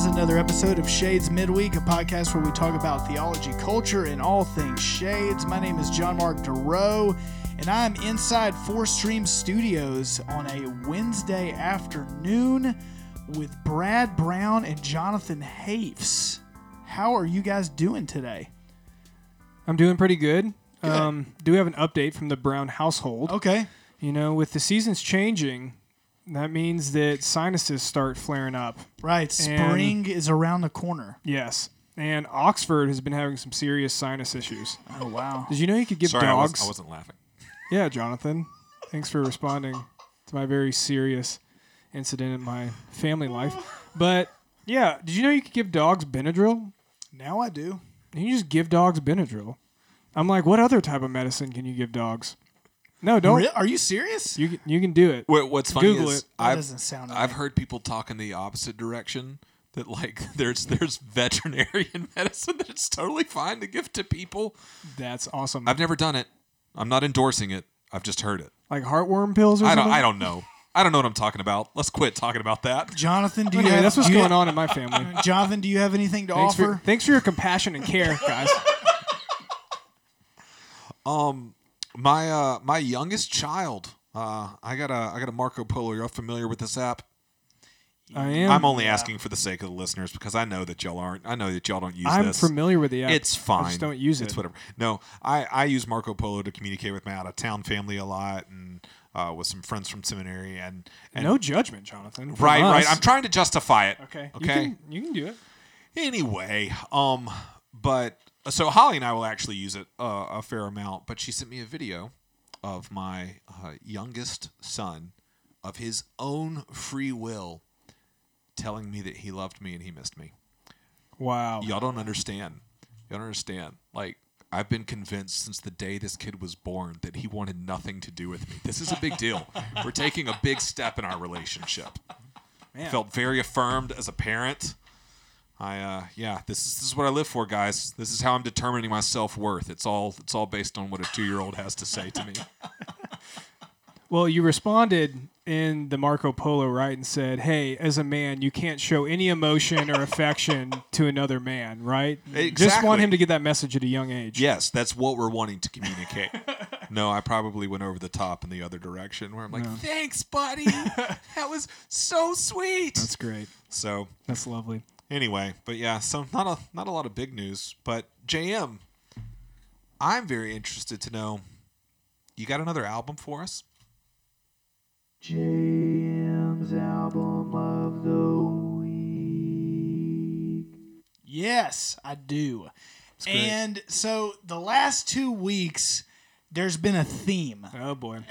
This is another episode of Shades Midweek, a podcast where we talk about theology, culture, and all things shades. My name is John Mark DeRoe, and I'm inside Four Stream Studios on a Wednesday afternoon with Brad Brown and Jonathan Hafes. How are you guys doing today? I'm doing pretty good. Um, do we have an update from the Brown household. Okay. You know, with the seasons changing, that means that sinuses start flaring up. Right. Spring is around the corner. Yes. And Oxford has been having some serious sinus issues. Oh, wow. Did you know you could give Sorry, I, was, dogs? I wasn't laughing. Yeah, Jonathan. Thanks for responding to my very serious incident in my family life. But yeah, did you know you could give dogs Benadryl? Now I do. You can just give dogs Benadryl. I'm like, what other type of medicine can you give dogs? No, don't. Re- Are you serious? You can, you can do it. Wait, what's funny Google is it. That I've, doesn't sound I've right. heard people talk in the opposite direction. That like there's there's veterinarian medicine that it's totally fine to give to people. That's awesome. I've never done it. I'm not endorsing it. I've just heard it. like heartworm pills or I don't something. I don't know. I don't know what I'm talking about. Let's quit talking about that. Jonathan, do you Anyway, have, that's what's do you going have- on in my family. Jonathan, do you have anything to Thanks offer? for, thanks for your compassion and care, guys. Um, My uh my youngest child. Uh, I got a I got a Marco Polo. You're all familiar with this app? I am. I'm only asking for the sake of the listeners because I know that y'all aren't. I know that y'all don't use this. I'm this. familiar with the app. It's fine. I just don't use it. It's whatever. No, I, I use Marco Polo to communicate with my out of town family a lot and uh, with some friends from seminary and, and no judgment, Jonathan. from right right. I'm trying to justify it. Okay. You Okay. can, you can do it. Anyway, um, but so Holly and I will actually use it uh, a fair amount. But she sent me a video of my uh, youngest son, of his own free will, telling me that he loved me and he missed me. Wow. Y'all don't understand. Y'all don't understand. Like I've been convinced since the day this kid was born that he wanted nothing to do with me. This is a big deal. We're taking a big step in our relationship. Man. Felt very affirmed as a parent. I uh yeah, this is this is what I live for, guys. This is how I'm determining my self worth. It's all it's all based on what a two year old has to say to me. Well, you responded in the Marco Polo, right, and said, "Hey, as a man, you can't show any emotion or affection to another man, right? Exactly. Just want him to get that message at a young age." Yes, that's what we're wanting to communicate. no, I probably went over the top in the other direction where I'm like, No. "Thanks, buddy. that was so sweet." That's great. so That's lovely. Anyway, but yeah, so not a not a lot of big news, but JM, I'm very interested to know you got another album for us? JM's album of the week. Yes, I do. And so the last two weeks, there's been a theme. Oh boy.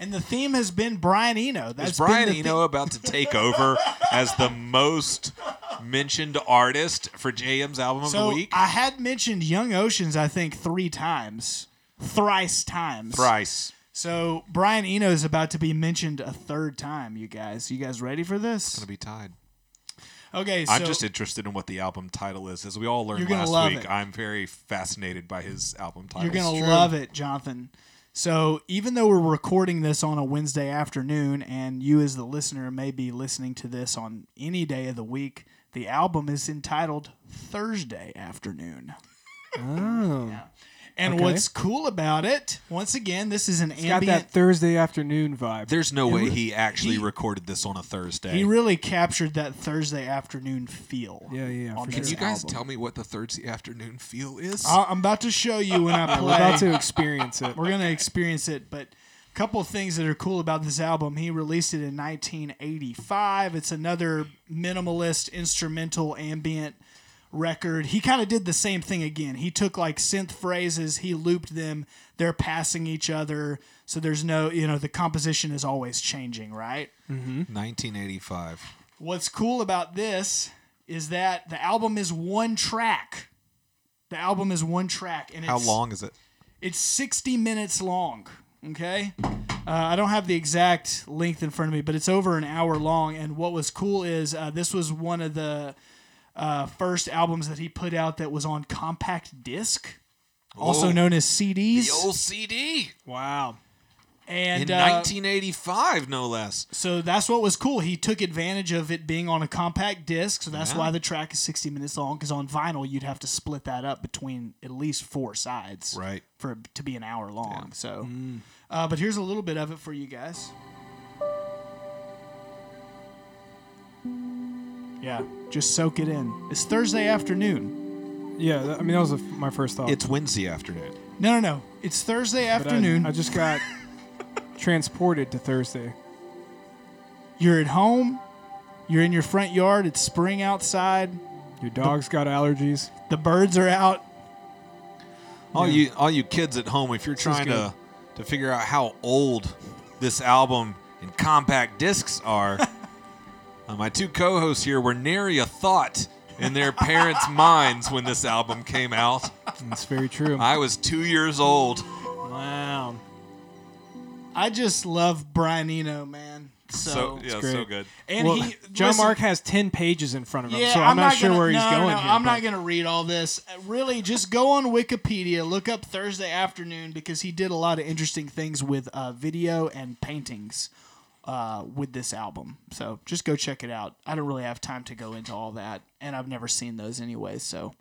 And the theme has been Brian Eno. That's Is Brian been the Eno about to take over as the most mentioned artist for JM's album of So the week? I had mentioned Young Oceans, I think, three times, thrice times. Thrice. So Brian Eno is about to be mentioned a third time. You guys, you guys ready for this? It's Gonna be tied. Okay, so I'm just interested in what the album title is. As we all learned last week, it. I'm very fascinated by his album title. You're gonna love it, Jonathan. So even though we're recording this on a Wednesday afternoon, and you as the listener may be listening to this on any day of the week, the album is entitled Thursday Afternoon. Oh. And Okay. what's cool about it, once again, this is an It's got ambient. that Thursday afternoon vibe. There's no way re- he actually he- recorded this on a Thursday. he really captured that Thursday afternoon feel. Yeah, yeah, yeah, on for Can this you guys album. tell me what the Thursday afternoon feel is? I- I'm about to show you when I play. We're about to experience it. We're gonna experience it, but a couple of things that are cool about this album. He released it in 1985. It's another minimalist instrumental ambient record. He kind of did the same thing again. He took like synth phrases, he looped them. They're passing each other, so there's no, you know, the composition is always changing, right? 1985. What's cool about this is that the album is one track. The album is one track, and How long is it? It's 60 minutes long. Okay. Uh, I don't have the exact length in front of me, but it's over an hour long. And what was cool is uh, this was one of the uh, first albums that he put out that was on compact disc, also Oh, known as CDs. The old CD. Wow. And In uh, 1985, no less. so that's what was cool. He took advantage of it being on a compact disc, so that's Yeah. why the track is 60 minutes long. Because on vinyl, you'd have to split that up between at least four sides, Right. for it to be an hour long. Yeah. So, uh, but here's a little bit of it for you guys. Yeah, just soak it in. It's Thursday afternoon. Yeah, th- I mean that was a f my first thought. It's Wednesday afternoon. No, no, no. It's Thursday But I- afternoon. I, just got transported to Thursday. You're at home. You're in your front yard. It's spring outside. Your dog's got allergies. The birds are out. All you all you kids at home, if you're is trying to to figure out how old this album and compact discs are, uh, my two co-hosts here were nary a thought in their parents' minds when this album came out. That's very true. I was two years old. wow. I just love Brian Eno, man. So, So, yeah, so great. good. and well, he John listen, Mark has ten pages in front of him, Yeah, so I'm, not, sure gonna, where he's no, going no, here. I'm but- not going to read all this. Uh, Really, just go on Wikipedia, look up Thursday afternoon because he did a lot of interesting things with uh, video and paintings uh, with this album. So just go check it out. I don't really have time to go into all that, and I've never seen those anyway. So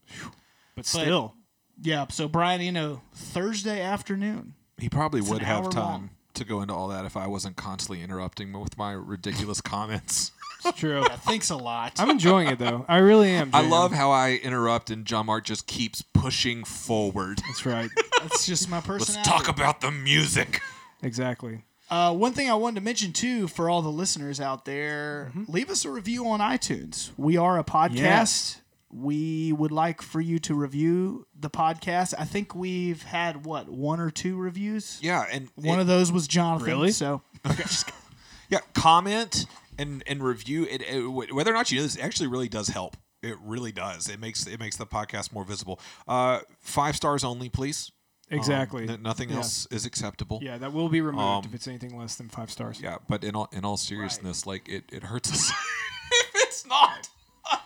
But still, yeah, so Brian you know, Thursday afternoon. He probably would have time long. to go into all that if I wasn't constantly interrupting with my ridiculous comments. it's true. Thanks a lot. I'm enjoying it though. I really am. I JM. love how I interrupt and John Mark just keeps pushing forward. That's right. That's just my personality. Let's talk about the music. Exactly. Uh, one thing I wanted to mention too for all the listeners out there, Mm-hmm. leave us a review on iTunes. We are a podcast. Yes. We would like for you to review the podcast. I think we've had what one or two reviews. Yeah, and One it- of those was Jonathan. Really? So okay. yeah, comment and and review it, it- whether or not you know this actually really does help. It really does. It makes it makes the podcast more visible. Uh, five stars only, please. Um, Exactly. n- nothing Yeah. else is acceptable. Yeah, that will be removed Um, if it's anything less than five stars. Yeah, but in all in all seriousness, like it, it hurts us if it's not.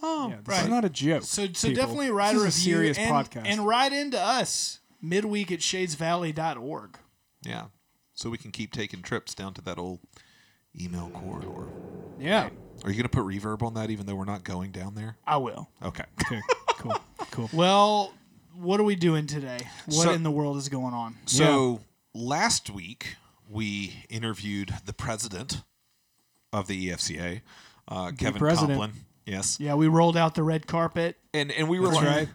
Yeah, this right. is not a joke. so so people. definitely write this a is review a serious and, podcast. and write into us midweek at shadesvalley.org. Yeah, so we can keep taking trips down to that old email corridor. yeah. Are you gonna put reverb on that, even though we're not going down there? I will. Okay. Okay. Cool. Cool. Well, what are we doing today? What So- in the world is going on? So last week we interviewed the president of the EFCA, uh, Kevin president. Kompelien. Yes, Yeah, we rolled out the red carpet. and and we were That's like, right.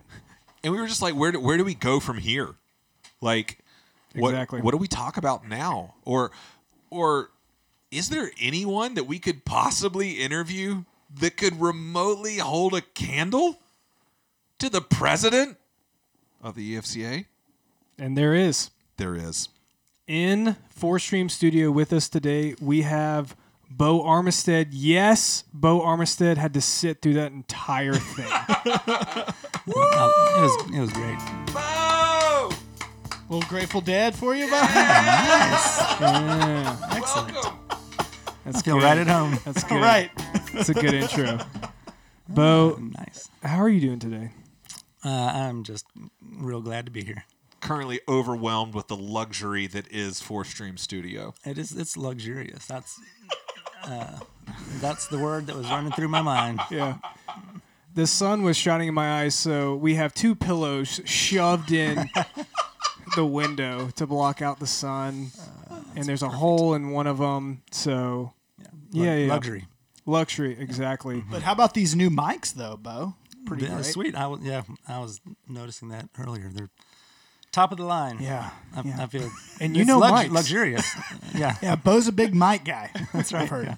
and we were just like, where do, where do we go from here? Like, what Exactly. what do we talk about now? Or or is there anyone that we could possibly interview that could remotely hold a candle to the president of the EFCA? And there is There is. in Four Stream Studio with us today. We have Bo Armistead. Yes, Bo Armistead had to sit through that entire thing. Oh, it was it was great. Bo! little Grateful Dead for you, bud. yeah, Excellent. Welcome. that's Feel good. right at home. That's All good. right. That's a good intro. Bo, Nice. how are you doing today? Uh, I'm just real glad to be here. currently overwhelmed with the luxury that is Four Stream Studio. It is it's luxurious. That's uh, that's the word that was running through my mind. Yeah. The sun was shining in my eyes, so we have two pillows shoved in the window to block out the sun, and there's a hole in one of them. So Yeah, Yeah, yeah. luxury. luxury, exactly. But how about these new mics, though, Bo? Pretty Yeah, great. sweet. I was yeah, I was noticing that earlier. They're top of the line. Yeah. I, yeah. I feel. And you know lux- luxurious. yeah, Yeah, Bo's a big mic guy. That's right. I've heard. yeah.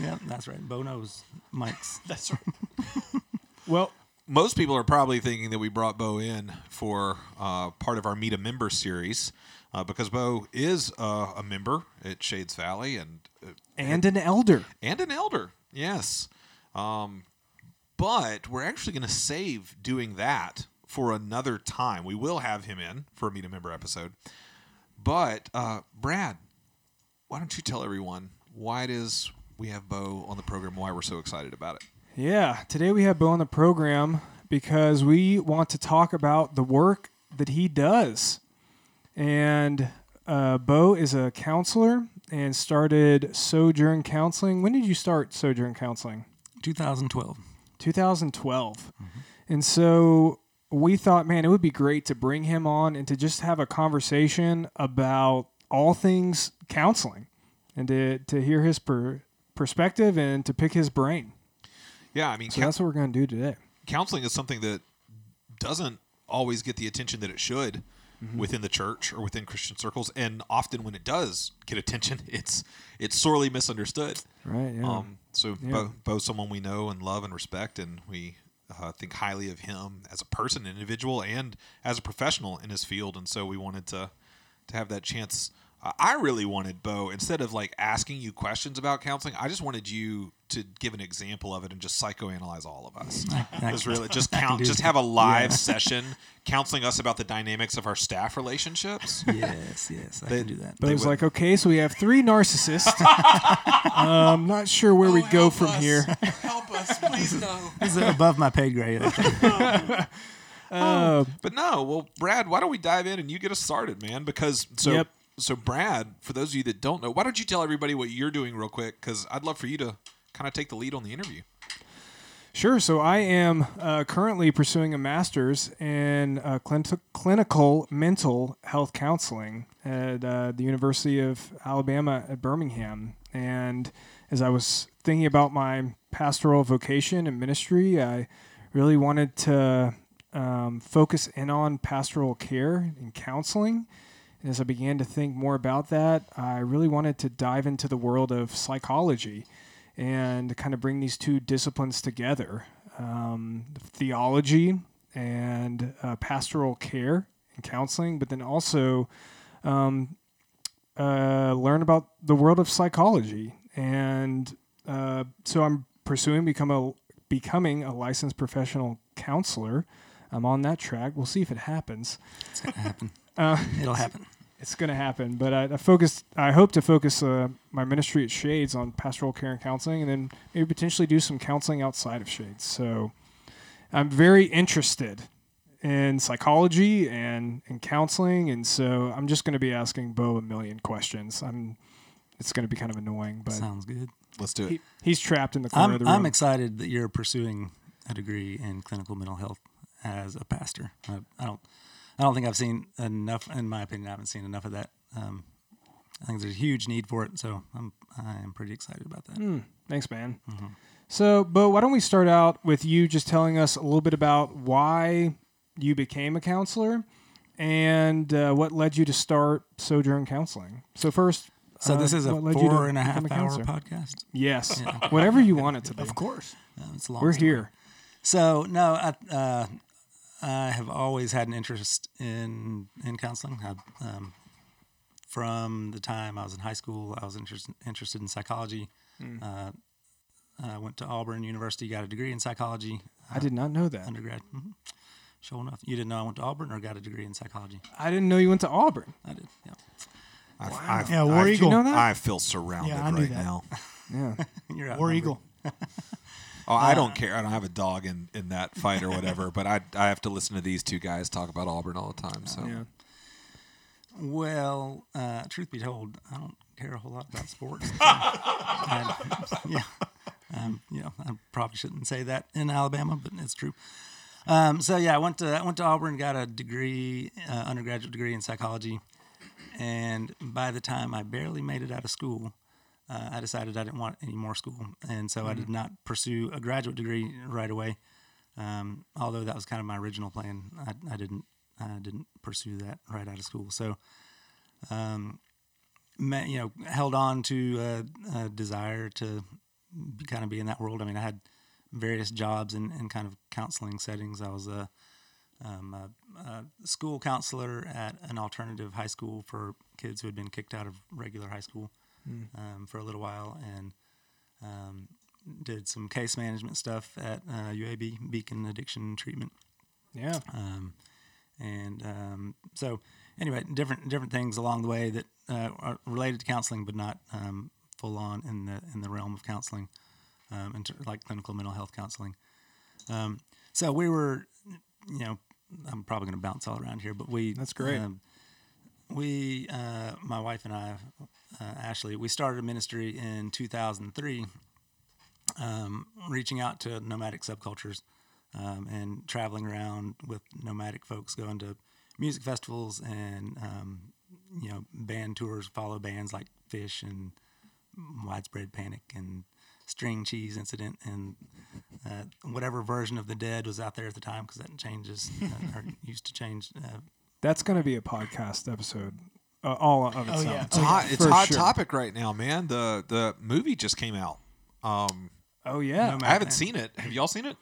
yeah, that's right. Bo knows mics. That's right. Well, Most people are probably thinking that we brought Bo in for uh, part of our Meet a Member series uh, because Bo is uh, a member at Shades Valley and uh, and an elder. and an elder. Yes. Um, but we're actually going to save doing that for another time. We will have him in for a Meet a Member episode. But, uh, Brad, why don't you tell everyone why it is we have Bo on the program, why we're so excited about it? Yeah, today we have Bo on the program because we want to talk about the work that he does. And uh, Bo is a counselor and started Sojourn Counseling. When did you start Sojourn Counseling? 2012. 2012. Mm-hmm. And so we thought, man, it would be great to bring him on and to just have a conversation about all things counseling and to, to hear his per- perspective and to pick his brain. Yeah, I mean, So coun- that's what we're going to do today. counseling is something that doesn't always get the attention that it should Mm-hmm. within the church or within Christian circles, and often when it does get attention, it's it's sorely misunderstood. Right. Yeah. Um, so Yeah. Bo, Bo's someone we know and love and respect, and we uh, think highly of him as a person, an individual, and as a professional in his field. And so we wanted to to have that chance. Uh, I really wanted Bo instead of like asking you questions about counseling. I just wanted you to give an example of it and just psychoanalyze all of us. I- Just really just count, just have a live session counseling us about the dynamics of our staff relationships. yes, yes, I They- can do that. But they it was would- like, okay, so we have three narcissists. I'm um, not sure where oh, we go from here. Help us, please no. This is it above my pay grade. I think. Um, oh, but no, well, Brad, why don't we dive in and you get us started, man? Because so Yep. so Brad, for those of you that don't know, why don't you tell everybody what you're doing real quick? Because I'd love for you to kind of take the lead on the interview. Sure. So I am uh, currently pursuing a master's in uh, clin- clinical mental health counseling at uh, the University of Alabama at Birmingham. And as I was thinking about my pastoral vocation and ministry, I really wanted to um, focus in on pastoral care and counseling. And as I began to think more about that, I really wanted to dive into the world of psychology and kind of bring these two disciplines together um, theology and uh, pastoral care and counseling, but then also um, uh, learn about the world of psychology. And uh, so I'm pursuing become a becoming a licensed professional counselor. I'm on that track. We'll see if it happens. It's gonna happen. Uh, It'll happen. It's going to happen. But I, I focus. I hope to focus uh, my ministry at Shades on pastoral care and counseling, and then maybe potentially do some counseling outside of Shades. So I'm very interested in psychology and and counseling, and so I'm just going to be asking Bo a million questions. I'm. It's going to be kind of annoying, but Sounds good. Let's do it. he, he's trapped in the corner I'm, of the room. I'm excited that you're pursuing a degree in clinical mental health as a pastor. I, I don't, I don't think I've seen enough. In my opinion, I haven't seen enough of that. Um, I think there's a huge need for it, so I'm, I am pretty excited about that. Hmm, thanks, man. So, Bo, why don't we start out with you just telling us a little bit about why you became a counselor and uh, what led you to start Sojourn Counseling. So, first, So uh, this is a what led you to four and a half become hour podcast. Yes, whatever you want it to be. Of course. It's a long We're story. here. So no, I, uh, I have always had an interest in in counseling. I, um, from the time I was in high school, I was interested interested in psychology. Uh, I went to Auburn University, got a degree in psychology, I did not know that. undergrad. hmm Sure enough, you didn't know I went to Auburn or got a degree in psychology. I didn't know you went to Auburn. I did. Yeah, I, I, Yeah, War I, Eagle. know that? I feel surrounded Yeah, I right that. now. Yeah. you're. War Eagle. Oh, I don't care. I don't have a dog in, in that fight or whatever, but I, I have to listen to these two guys talk about Auburn all the time. So yeah. Well, uh, truth be told, I don't care a whole lot about sports. I- yeah, um, you know, I probably shouldn't say that in Alabama, but it's true. Um, so yeah, I went to I went to Auburn, got a degree, uh, undergraduate degree in psychology, and by the time I barely made it out of school, uh, I decided I didn't want any more school, and so I did not pursue a graduate degree right away. Um, although that was kind of my original plan, I, I didn't I didn't pursue that right out of school. So, um, ma- you know, held on to a, a desire to be, kind of be in that world. I mean, I had various jobs in, in kind of counseling settings. I was a, um, a, a school counselor at an alternative high school for kids who had been kicked out of regular high school um, for a little while, and um, did some case management stuff at uh, UAB Beacon Addiction Treatment. Yeah. Um, and um, so, anyway, different different things along the way that uh, are related to counseling, but not um, full on in the in the realm of counseling, um, ter- like clinical mental health counseling. Um, so we were, you know, I'm probably going to bounce all around here, but we That's great. Um, we, uh, my wife and I, uh, Ashley, we started a ministry in 2003, um, reaching out to nomadic subcultures um, and traveling around with nomadic folks, going to music festivals and um, you know band tours, follow bands like Phish and Widespread Panic and String Cheese Incident and uh, whatever version of the Dead was out there at the time because that changes uh, or used to change. Uh, That's going to be a podcast episode, uh, all of itself. yeah. It's hot. It's hot sure. topic right now, man. The the movie just came out. Um, Oh yeah. No I haven't Nomadland. seen it. Have y'all seen it?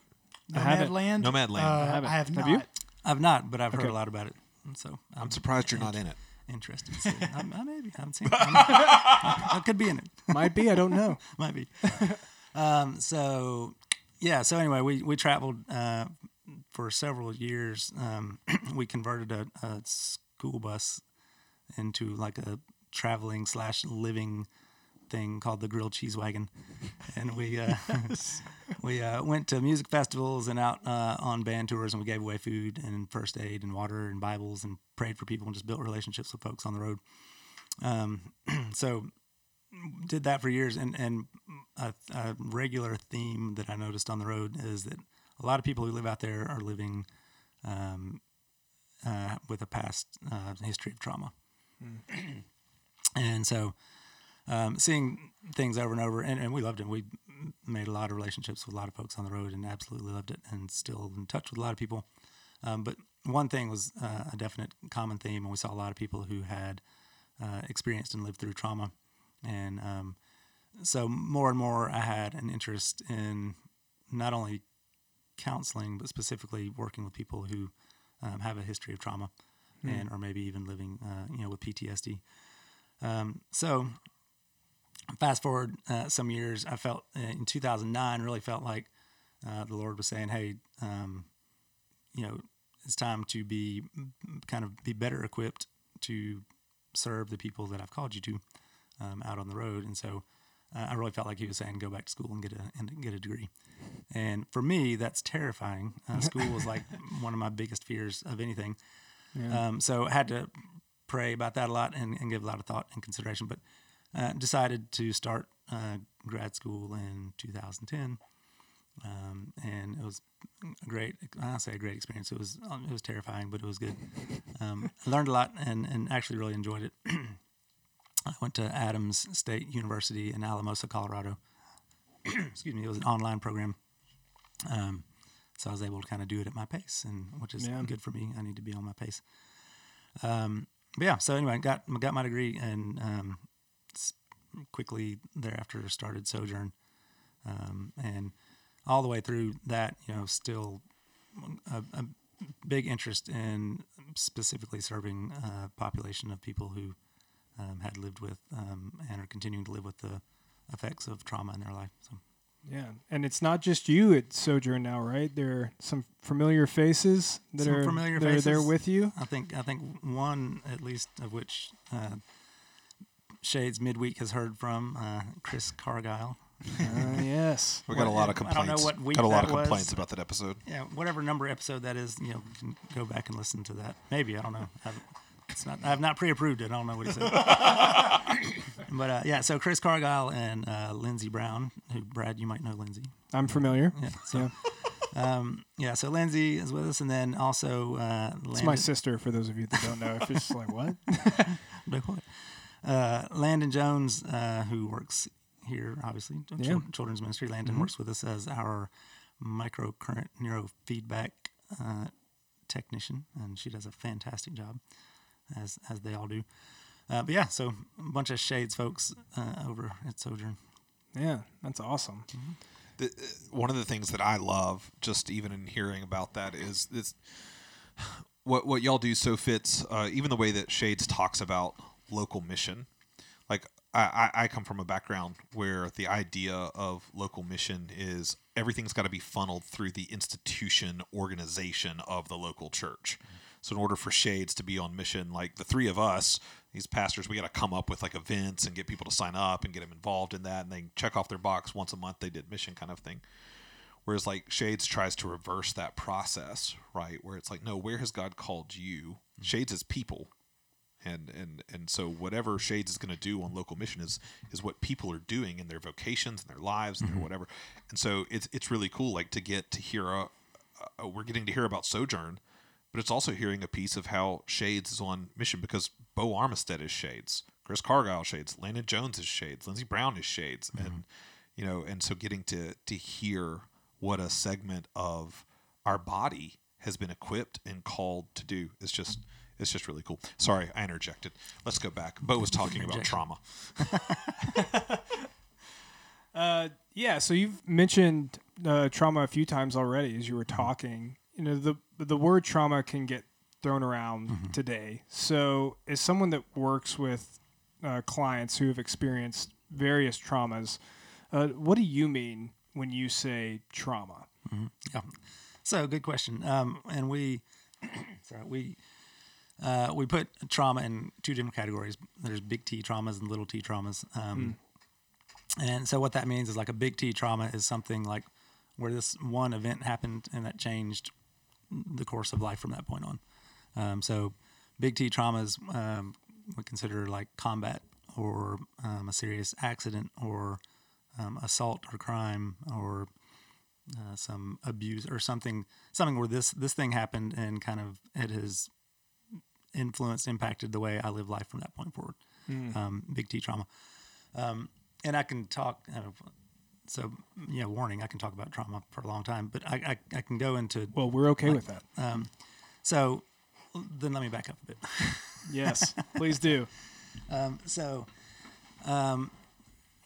Nomadland. Nomadland. Uh, I I, haven't. have Have not. you? I've not, but I've heard a lot about it, so I'm, I'm surprised you're not in it. interested. To see it. I, I maybe I haven't seen it. I, I could be in it. Might be. I don't know. Might be. um, so, yeah. So anyway, we we traveled uh, for several years. Um, we converted a, a school bus into like a traveling slash living thing called the grilled cheese wagon, and we uh, we uh, went to music festivals and out uh, on band tours, and we gave away food and first aid and water and Bibles and prayed for people and just built relationships with folks on the road. Um, so did that for years, and and a, a regular theme that I noticed on the road is that a lot of people who live out there are living um, uh, with a past uh, history of trauma, and so um, seeing things over and over, and, and we loved it. We made a lot of relationships with a lot of folks on the road, and absolutely loved it, and still in touch with a lot of people. Um, but one thing was uh, a definite common theme, and we saw a lot of people who had uh, experienced and lived through trauma, and um, so more and more I had an interest in not only counseling but specifically working with people who um, have a history of trauma and or maybe even living uh, you know with PTSD. Um, so fast forward uh, some years, I felt uh, in 2009 really felt like uh, the Lord was saying, "Hey, um, you know, it's time to be kind of be better equipped to serve the people that I've called you to um, out on the road." And so uh, I really felt like He was saying, "Go back to school and get a and get a degree." And for me, that's terrifying. Uh, school was like one of my biggest fears of anything. Um, so I had to pray about that a lot and, and give a lot of thought and consideration. But uh, decided to start uh, grad school in 2010, um, and it was a great. I say a great experience. It was um, it was terrifying, but it was good. Um, I learned a lot and, and actually really enjoyed it. I went to Adams State University in Alamosa, Colorado. Excuse me. It was an online program. Um, so I was able to kind of do it at my pace, and which is Yeah. good for me. I need to be on my pace. Um, but yeah. So anyway, got got my degree and um, quickly thereafter started Sojourn, um, and all the way through that, you know, still a, a big interest in specifically serving a population of people who um, had lived with um, and are continuing to live with the effects of trauma in their life. So. Yeah, and it's not just you at Sojourn now, right? There are some familiar faces that Some are familiar that are there faces. with you. I think I think one at least of which uh, Shades midweek has heard from uh, Chris Cargile. Uh, yes. We got a lot of complaints. I don't know complaints. what week got a lot that of was. complaints about that episode. Yeah, whatever number episode that is, you know, you can go back and listen to that. Maybe I don't know. I've, it's not. I have not pre-approved it. I don't know what he said. but uh, yeah, so Chris Cargile and uh, Lindsey Brown, who Brad, you might know Lindsey. I'm familiar. Yeah. So Yeah. um, yeah, so Lindsay is with us, and then also uh, It's my sister, for those of you that don't know. If you're just like, what? uh, Landon Jones, uh, who works here, obviously, Chil- Yeah. Children's Ministry. Landon works with us as our microcurrent neurofeedback uh, technician, and she does a fantastic job, as as they all do. Uh, but yeah, so a bunch of Shades folks uh, over at Sojourn. Yeah, that's awesome. the, uh, one of the things that I love, just even in hearing about that, is this what what y'all do so fits uh, even the way that Shades talks about local mission. Like I, I I come from a background where the idea of local mission is everything's got to be funneled through the institution organization of the local church. So in order for Shades to be on mission, like the three of us, these pastors, we got to come up with like events and get people to sign up and get them involved in that, and they check off their box once a month. They did mission kind of thing. Whereas like Shades tries to reverse that process, right? Where it's like, no, where has God called you? Mm-hmm. Shades is people, and and and so whatever Shades is going to do on local mission is is what people are doing in their vocations and their lives and their mm-hmm. whatever, and so it's it's really cool like to get to hear a, a we're getting to hear about Sojourn, but it's also hearing a piece of how Shades is on mission because Bo Armistead is Shades, Chris Cargile Shades, Landon Jones is Shades, Lindsey Brown is Shades, and you know, and so getting to to hear what a segment of our body has been equipped and called to do is just it's just really cool. Sorry, I interjected. Let's go back. Bo was talking about trauma. Uh, yeah, so you've mentioned uh, trauma a few times already as you were talking. You know, the the word trauma can get thrown around today. So, as someone that works with uh, clients who have experienced various traumas, uh, what do you mean when you say trauma? Yeah. So good question. Um, and we, sorry, we, uh, we put trauma in two different categories. There's big T traumas and little T traumas. Um, And so what that means is like a big T trauma is something like where this one event happened and that changed the course of life from that point on. Um, so big T traumas um, we consider like combat or um, a serious accident or um, assault or crime or uh, some abuse or something something where this this thing happened and kind of it has influenced impacted the way I live life from that point forward. Um, big T trauma, um, and I can talk. Uh, so yeah, warning. I can talk about trauma for a long time, but I I, I can go into Well, we're okay with that. so. Then let me back up a bit. Yes, please do. so um,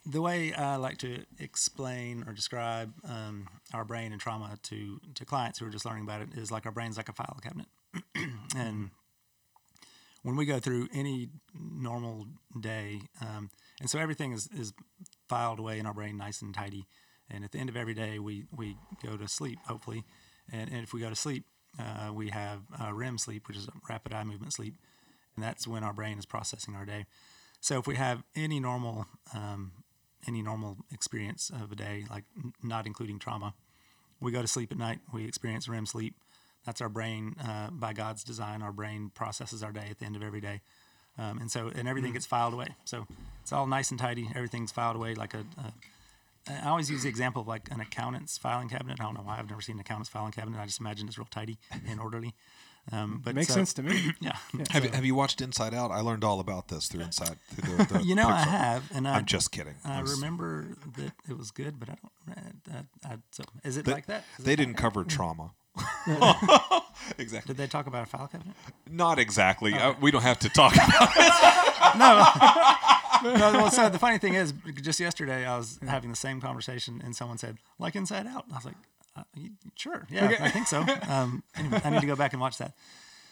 the way I like to explain or describe um, our brain and trauma to, to clients who are just learning about it is like our brain's like a file cabinet. and when we go through any normal day, um, and so everything is, is filed away in our brain nice and tidy. And at the end of every day, we, we go to sleep, hopefully. And, and if we go to sleep, uh, we have uh, REM sleep, which is rapid eye movement sleep. And that's when our brain is processing our day. So if we have any normal um, any normal experience of a day, like n- not including trauma, we go to sleep at night. We experience REM sleep. That's our brain. Uh, by God's design, our brain processes our day at the end of every day, um, and so and everything gets filed away. So it's all nice and tidy. Everything's filed away like a. a I always use the example of like an accountant's filing cabinet. I don't know why I've never seen an accountant's filing cabinet. I just imagine it's real tidy and orderly. Um, but Makes so- sense to me. Yeah. Have, you, have you watched Inside Out? I learned all about this through Inside. Through the, the You know, I have, and I, I'm just kidding. I I was- remember that it was good, but I don't. I, I, I, so is it They, like that? Is they didn't like that? cover trauma. exactly. Did they talk about a file cabinet? Not exactly. Uh, we don't have to talk about it. no, no. well, so the funny thing is, just yesterday I was having the same conversation, and someone said, "Like Inside Out." I was like, uh, "Sure, yeah, I think so." Um, anyway, I need to go back and watch that.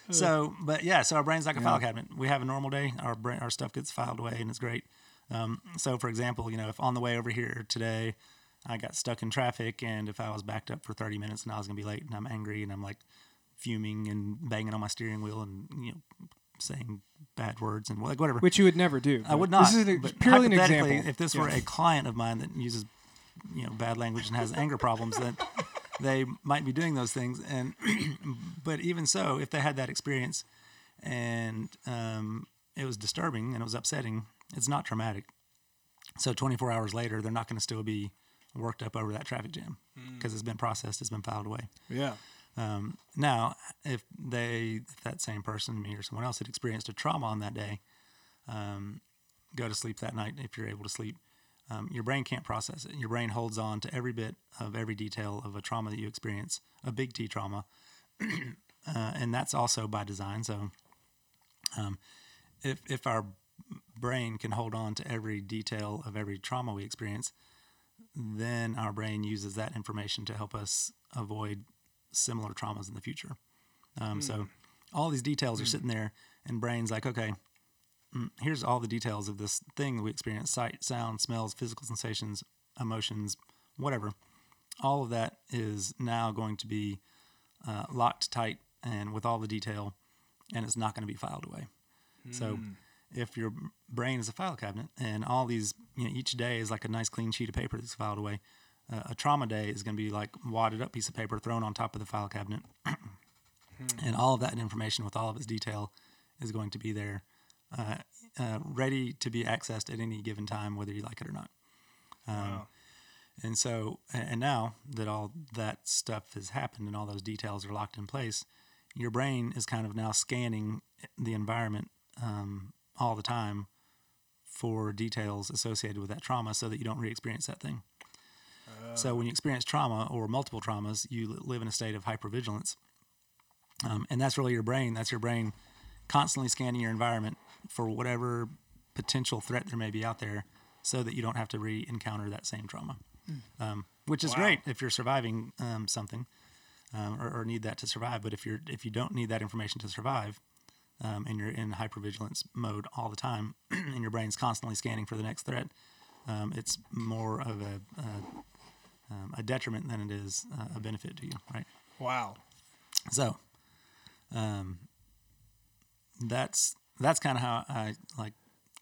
So, but yeah, so our brain's like a file cabinet. We have a normal day, our brain, our stuff gets filed away, and it's great. Um, so, for example, you know, if on the way over here today, I got stuck in traffic, and if I was backed up for thirty minutes and I was gonna be late, and I'm angry, and I'm like fuming and banging on my steering wheel, and you know, saying bad words and like whatever. Which you would never do. I would not. This is purely an example. If this Yeah. were a client of mine that uses, you know, bad language and has anger problems, then they might be doing those things. And but even so, if they had that experience and um, it was disturbing and it was upsetting, it's not traumatic. So 24 hours later, they're not going to still be worked up over that traffic jam because it's been processed, it's been filed away. yeah. Um, now, if they, if that same person, me or someone else, had experienced a trauma on that day, um, go to sleep that night if you're able to sleep. Um, your brain can't process it. Your brain holds on to every bit of every detail of a trauma that you experience, a big T trauma, uh, and that's also by design. So, um, if if our brain can hold on to every detail of every trauma we experience, then our brain uses that information to help us avoid similar traumas in the future. Um, So all these details are sitting there, and brain's like, okay, mm, here's all the details of this thing that we experience: sight, sound, smells, physical sensations, emotions, whatever. All of that is now going to be uh, locked tight and with all the detail, and it's not going to be filed away. So if your brain is a file cabinet and all these, you know, each day is like a nice clean sheet of paper that's filed away, uh, a trauma day is going to be like wadded up piece of paper thrown on top of the file cabinet, and all of that information with all of its detail is going to be there uh, uh, ready to be accessed at any given time, whether you like it or not. Um, And so, and and now that all that stuff has happened and all those details are locked in place, your brain is kind of now scanning the environment um, all the time for details associated with that trauma so that you don't re experience that thing. So, when you experience trauma or multiple traumas, you live in a state of hypervigilance. Um, and that's really your brain. That's your brain constantly scanning your environment for whatever potential threat there may be out there so that you don't have to re encounter that same trauma, um, which is Wow. great if you're surviving um, something um, or, or need that to survive. But if, you're, if you don't need that information to survive, um, and you're in hypervigilance mode all the time, and your brain's constantly scanning for the next threat, um, it's more of a, a, um, a detriment than it is uh, a benefit to you, right? Wow. So, um, that's that's kind of how I like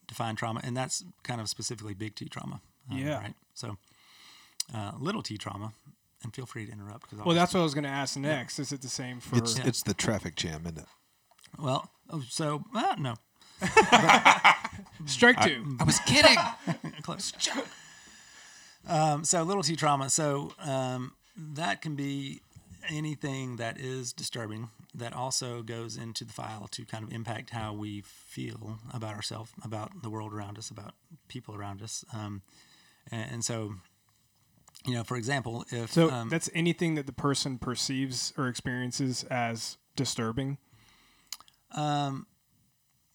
define trauma, and that's kind of specifically big T trauma. um, Yeah. Right. So, uh, little T trauma, and feel free to interrupt because Well, that's what I was going to ask next. Is it the same for? It's Yeah. it's the traffic jam, isn't it? Well. Oh, so uh, no, Strike two. I was kidding. close. Um, so little T trauma. So um, that can be anything that is disturbing that also goes into the file to kind of impact how we feel about ourselves, about the world around us, about people around us. Um, and, and so, you know, for example, if So um, that's anything that the person perceives or experiences as disturbing.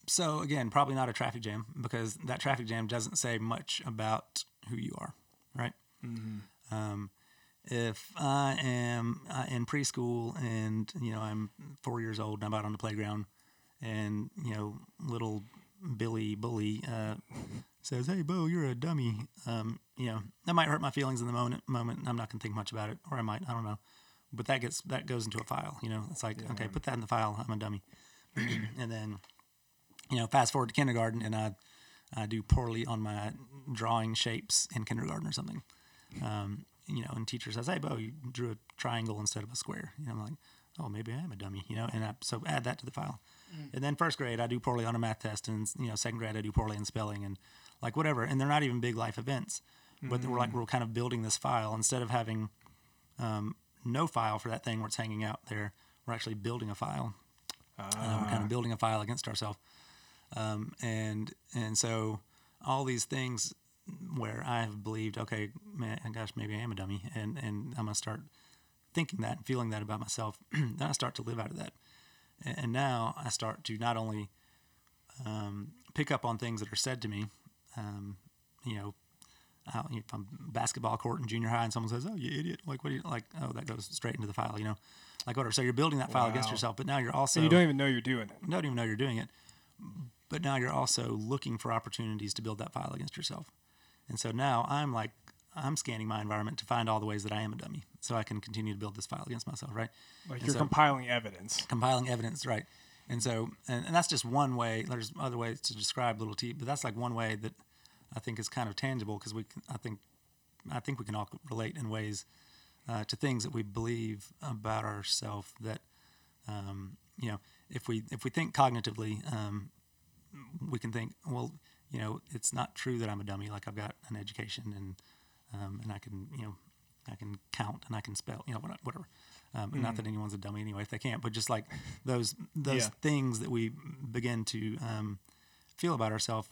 So again, probably not a traffic jam because that traffic jam doesn't say much about who you are, right? Um, if I am uh, in preschool and you know I'm four years old and I'm out on the playground, and you know little Billy Bully uh, says, "Hey, Bo, you're a dummy," um, you know that might hurt my feelings in the moment. Moment, I'm not gonna think much about it, or I might, I don't know. But that gets that goes into a file. You know, it's like, okay, put that in the file. I'm a dummy, and then you know, fast forward to kindergarten and I, I do poorly on my drawing shapes in kindergarten or something. Um, you know, and teacher says, "Hey, Bo, you drew a triangle instead of a square." You know, I'm like, "Oh, maybe I am a dummy." You know, and I, so add that to the file. And then first grade, I do poorly on a math test, and you know, second grade, I do poorly in spelling, and like whatever. And they're not even big life events, but we're like we're kind of building this file instead of having um, no file for that thing where it's hanging out there. We're actually building a file. Uh, we're kind of building a file against ourselves um, and and so all these things where I have believed, okay, man, gosh, maybe I am a dummy, and and I'm gonna start thinking that and feeling that about myself. then I start to live out of that, and, and now I start to not only um, pick up on things that are said to me, um, you know. How, if I'm basketball court in junior high and someone says, "Oh, you idiot!" Like, what do you like? Oh, that goes straight into the file, you know, like whatever. So you're building that file against yourself, but now you're also So you don't even know you're doing it. don't even know you're doing it. But now you're also looking for opportunities to build that file against yourself. And so now I'm like, I'm scanning my environment to find all the ways that I am a dummy so I can continue to build this file against myself, right? Like And you're so- compiling evidence. compiling evidence, right? And so, and, and that's just one way. There's other ways to describe little t, but that's like one way that I think is kind of tangible because we, can, I think, I think we can all relate in ways uh, to things that we believe about ourselves. That, um, you know, if we if we think cognitively, um, we can think, well, you know, it's not true that I'm a dummy. Like I've got an education and um, and I can, you know, I can count and I can spell, you know, whatever. Um, Not that anyone's a dummy anyway if they can't, but just like those those Yeah. things that we begin to um, feel about ourselves,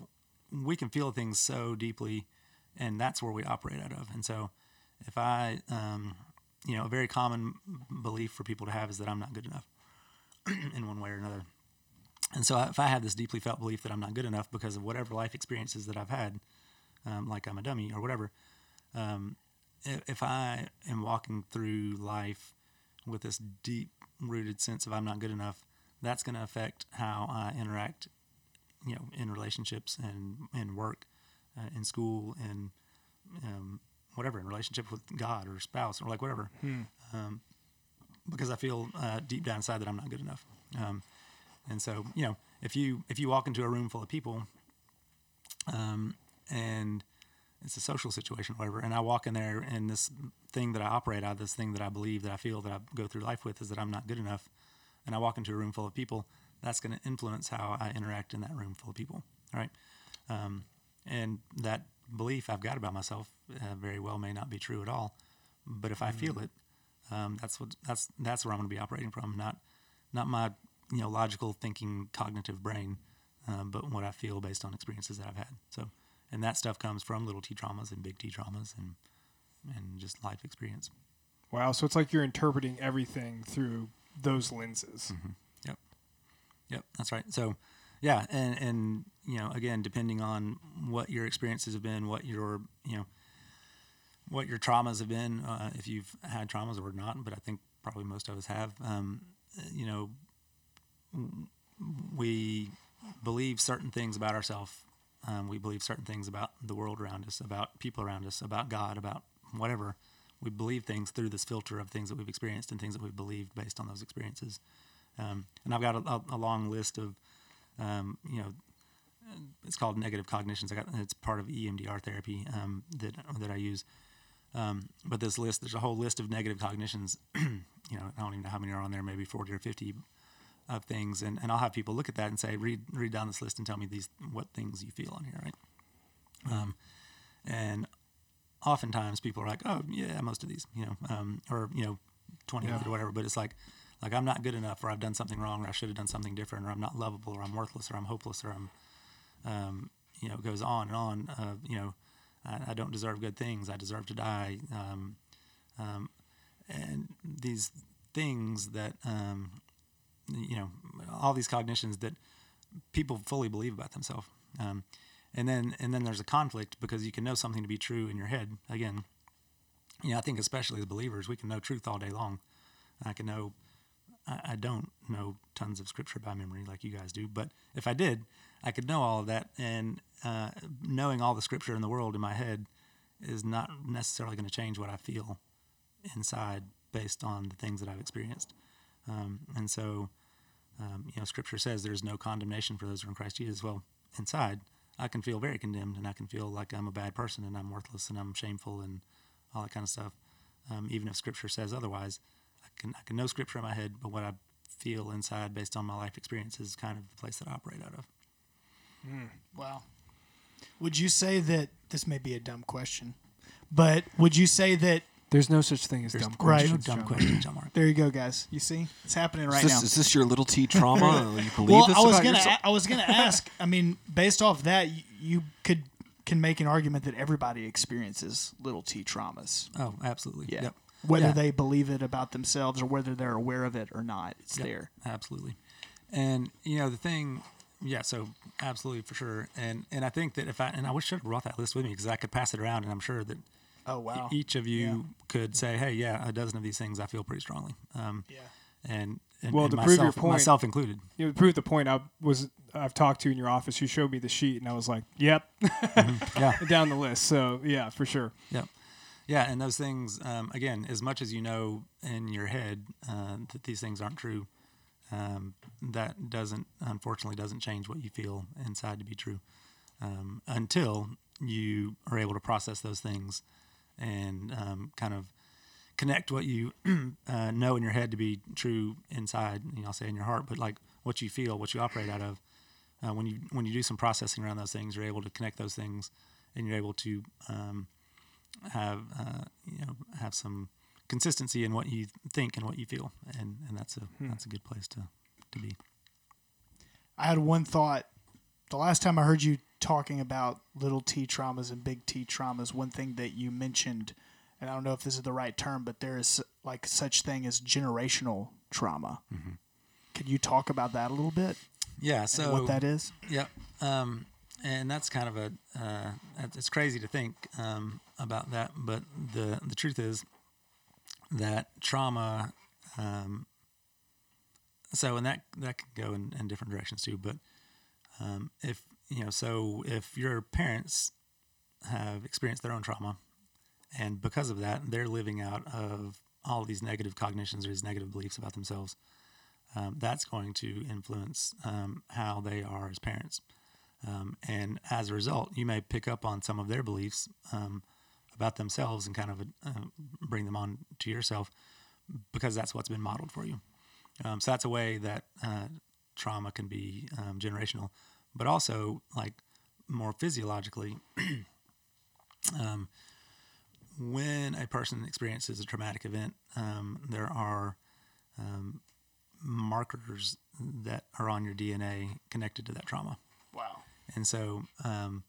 we can feel things so deeply, and that's where we operate out of. And so, if I, um, you know, a very common belief for people to have is that I'm not good enough in one way or another. And so, if I have this deeply felt belief that I'm not good enough because of whatever life experiences that I've had, um, like I'm a dummy or whatever, um, if, if I am walking through life with this deep rooted sense of I'm not good enough, that's going to affect how I interact, you know, in relationships and in work, uh, in school, and um, whatever, in relationship with God or spouse or like whatever. Um, because I feel uh, deep down inside that I'm not good enough. Um, and so, you know, if you if you walk into a room full of people, um, and it's a social situation, or whatever, and I walk in there, and this thing that I operate out, of, this thing that I believe that I feel that I go through life with, is that I'm not good enough, and I walk into a room full of people, that's going to influence how I interact in that room full of people. Right. Um, and that belief I've got about myself uh, very well may not be true at all. But if I feel it, um, that's what that's that's where I'm going to be operating from, not not my you know logical thinking cognitive brain, um, but what I feel based on experiences that I've had. So, and that stuff comes from little T traumas and big T traumas and and just life experience. Wow. So it's like you're interpreting everything through those lenses. Yep. Yep, that's right. So, yeah, and and you know, again, depending on what your experiences have been, what your you know, what your traumas have been, uh, if you've had traumas or not, but I think probably most of us have. Um, you know, we believe certain things about ourselves. Um, we believe certain things about the world around us, about people around us, about God, about whatever. We believe things through this filter of things that we've experienced and things that we've believed based on those experiences. Um, and I've got a, a, long list of, um, you know, it's called negative cognitions. I got it's part of EMDR therapy um, that that I use. Um, but this list, there's a whole list of negative cognitions. you know, I don't even know how many are on there, maybe 40 or 50 of things. And, and I'll have people look at that and say, read read down this list and tell me these what things you feel on here, right? Um, and oftentimes people are like, oh yeah, most of these, you know, um, or you know, 20 of it or whatever. But it's like, like I'm not good enough, or I've done something wrong, or I should have done something different, or I'm not lovable, or I'm worthless, or I'm hopeless, or I'm, um, you know, it goes on and on. Uh, you know, I, I don't deserve good things. I deserve to die. Um, um, and these things that, um, you know, all these cognitions that people fully believe about themselves. Um, and then and then there's a conflict because you can know something to be true in your head. Again, you know, I think especially as believers, we can know truth all day long. I can know. I, don't know tons of scripture by memory like you guys do, but if I did, I could know all of that. And uh, knowing all the scripture in the world in my head is not necessarily going to change what I feel inside based on the things that I've experienced. Um, and so, um, you know, Scripture says there's no condemnation for those who are in Christ Jesus. Well, inside, I can feel very condemned, and I can feel like I'm a bad person, and I'm worthless, and I'm shameful, and all that kind of stuff. Um, even if Scripture says otherwise, can I can know Scripture in my head, but what I feel inside, based on my life experience, is kind of the place that I operate out of. Hmm. Wow. Would you say that this may be a dumb question, but would you say that There's no such thing as There's dumb right. questions. no dumb John. question, John Mark. there you go, guys? You see, it's happening right is, now. is this your little T trauma? you believe well, this I was gonna, yourself? a- I was gonna ask. I mean, based off that, you, you could can make an argument that everybody experiences little t traumas, Oh, absolutely. Yeah. Yep. Whether Yeah. they believe it about themselves or whether they're aware of it or not. It's Yep, there. Absolutely. And you know the thing, yeah. So absolutely for sure. And and I think that if I and I wish I have brought that list with me because I could pass it around, and I'm sure that Oh wow. each of you could say, hey, yeah, a dozen of these things I feel pretty strongly. Um, Yeah. and, and Well, and to prove your myself, point- myself included. You know, to prove the point, I was I've talked to in your office. You showed me the sheet, and I was like, "Yep, Yeah. down the list." So yeah, for sure. Yep. Yeah, and those things, um, again, as much as you know in your head uh, that these things aren't true, um, that doesn't, unfortunately, doesn't change what you feel inside to be true um, until you are able to process those things and um, kind of connect what you uh, know in your head to be true inside. You know, I'll say in your heart, but like what you feel, what you operate out of. Uh, when you when you do some processing around those things, you're able to connect those things, and you're able to um, have uh, you know have some consistency in what you think and what you feel, and and that's a that's a good place to to be. I had one thought. The last time I heard you talking about little t traumas and big T traumas, one thing that you mentioned, and I don't know if this is the right term, but there is like such thing as generational trauma. Could you talk about that a little bit? Yeah. So what that is? Yep. Um, and that's kind of a uh, it's crazy to think um, about that, but the the truth is that trauma. Um, so and that that can go in, in different directions too. But um, if you know, so if your parents have experienced their own trauma, and because of that, they're living out of all these negative cognitions or these negative beliefs about themselves. Um, that's going to influence um, how they are as parents. Um, and as a result, you may pick up on some of their beliefs um, about themselves and kind of uh, bring them on to yourself because that's what's been modeled for you. Um, so that's a way that uh, trauma can be um, generational, but also like more physiologically. um, when a person experiences a traumatic event, um, there are um, markers that are on your DNA connected to that trauma. Wow. And so, um,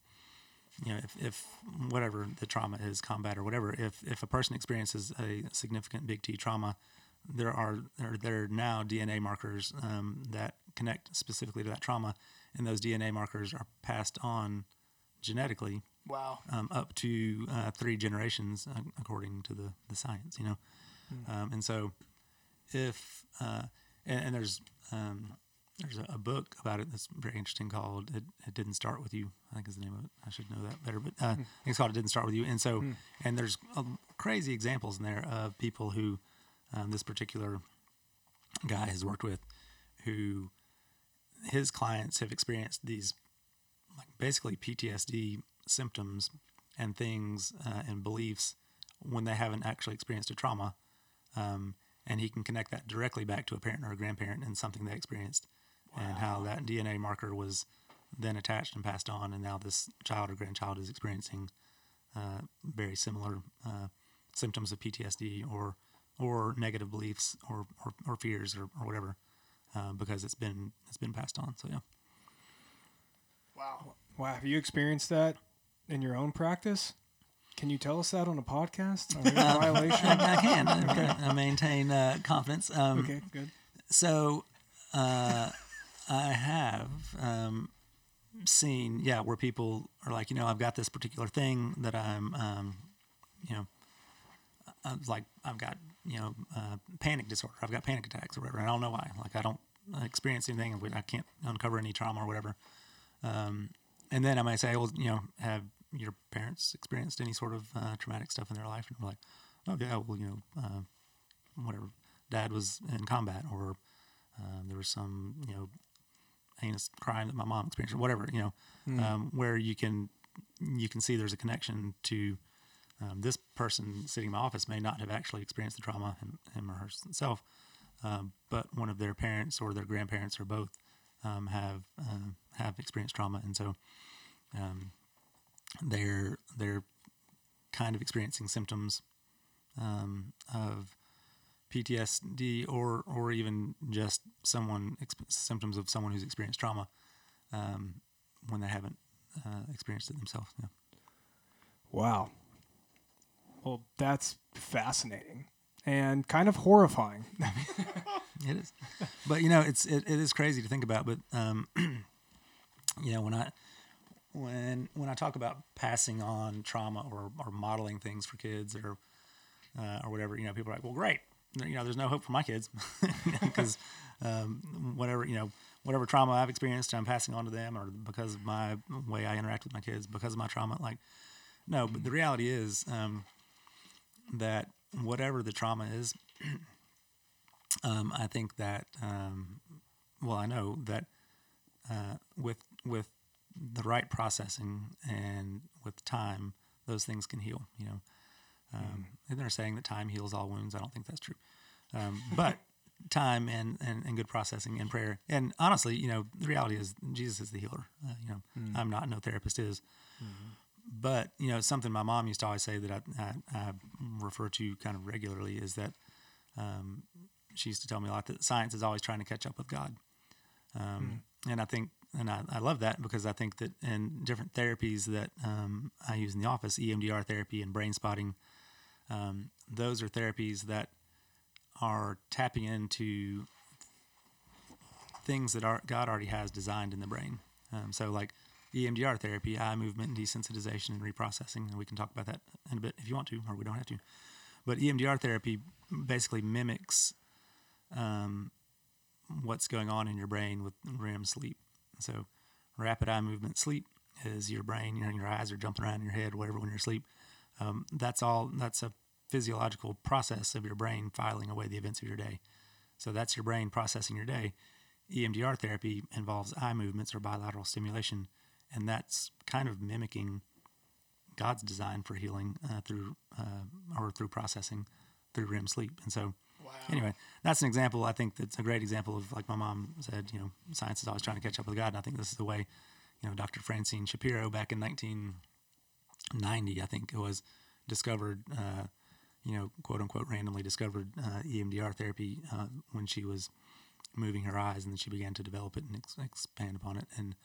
you know, if, if whatever the trauma is, combat or whatever, if, if a person experiences a significant big T trauma, there are there, there are now DNA markers um, that connect specifically to that trauma, and those DNA markers are passed on genetically Wow. um, up to uh, three generations, uh, according to the, the science, you know. Um, and so, if uh, and, and there's um, there's a, a book about it that's very interesting called "It, it Didn't Start with You." I think is the name of it. I should know that better, but uh, I think it's called "It Didn't Start with You." And so, and there's um, crazy examples in there of people who um, this particular guy has worked with, who his clients have experienced these like basically PTSD symptoms and things uh, and beliefs when they haven't actually experienced a trauma. Um, and he can connect that directly back to a parent or a grandparent and something they experienced and how that DNA marker was then attached and passed on. And now this child or grandchild is experiencing uh, very similar uh, symptoms of PTSD or or negative beliefs or, or, or fears or, or whatever uh, because it's been it's been passed on. So yeah. Wow. Wow, have you experienced that in your own practice? Can you tell us that on a podcast? Are we in violation? I, I can. I, I maintain uh, confidence. Um, Okay, good. So, uh, I have um, seen, yeah, where people are like, you know, I've got this particular thing that I'm, um, you know, I'm like, I've got, you know, uh, panic disorder. I've got panic attacks or whatever. And I don't know why. Like, I don't experience anything. I can't uncover any trauma or whatever. Um, and then I might say, well, you know, have your parents experienced any sort of uh, traumatic stuff in their life? And we're like, oh, yeah, well, you know, uh, whatever. Dad was in combat, or uh, there was some, you know, heinous crime that my mom experienced, or whatever, you know, um, where you can you can see there's a connection to um, this person sitting in my office may not have actually experienced the trauma him, him or herself, um, but one of their parents or their grandparents or both um, have uh, have experienced trauma, and so um, they're they're kind of experiencing symptoms um, of PTSD or or even just someone symptoms of someone who's experienced trauma um, when they haven't uh, experienced it themselves. Yeah. Wow. Well, that's fascinating and kind of horrifying. It is, but you know, it's it, it is crazy to think about. But um, you know, when I when when I talk about passing on trauma or or modeling things for kids or uh, or whatever, you know, people are like, well, great, you know, there's no hope for my kids because um, whatever you know, whatever trauma I've experienced, I'm passing on to them, or because of my way I interact with my kids, because of my trauma. Like, no, but the reality is um, that whatever the trauma is, um, I think that, um, well, I know that uh, with with the right processing and with time, those things can heal. You know, um, and they're saying that time heals all wounds. I don't think that's true, um, but time and, and and good processing and prayer. And honestly, you know, the reality is Jesus is the healer. Uh, you know, I'm not. No therapist is. But you know, something my mom used to always say that I, I, I refer to kind of regularly is that um, she used to tell me a lot that science is always trying to catch up with God. Um, And I think, and I, I love that because I think that in different therapies that um, I use in the office, EMDR therapy and brain spotting, um, those are therapies that are tapping into things that are, God already has designed in the brain. Um, so, like EMDR therapy, eye movement desensitization and reprocessing, and we can talk about that in a bit if you want to, or we don't have to. But EMDR therapy basically mimics um, what's going on in your brain with REM sleep. So, rapid eye movement sleep is your brain, you know, your eyes are jumping around in your head, whatever, when you're asleep. Um, that's all, that's a physiological process of your brain filing away the events of your day. So, that's your brain processing your day. EMDR therapy involves eye movements or bilateral stimulation, and that's kind of mimicking God's design for healing uh, through uh, or through processing through REM sleep. And so, Wow. Anyway, that's an example. I think that's a great example of like my mom said. You know, science is always trying to catch up with God, and I think this is the way. You know, Dr. Francine Shapiro back in 1990, I think it was, discovered. Uh, you know, quote unquote, randomly discovered uh, EMDR therapy uh, when she was moving her eyes, and then she began to develop it and ex- expand upon it, and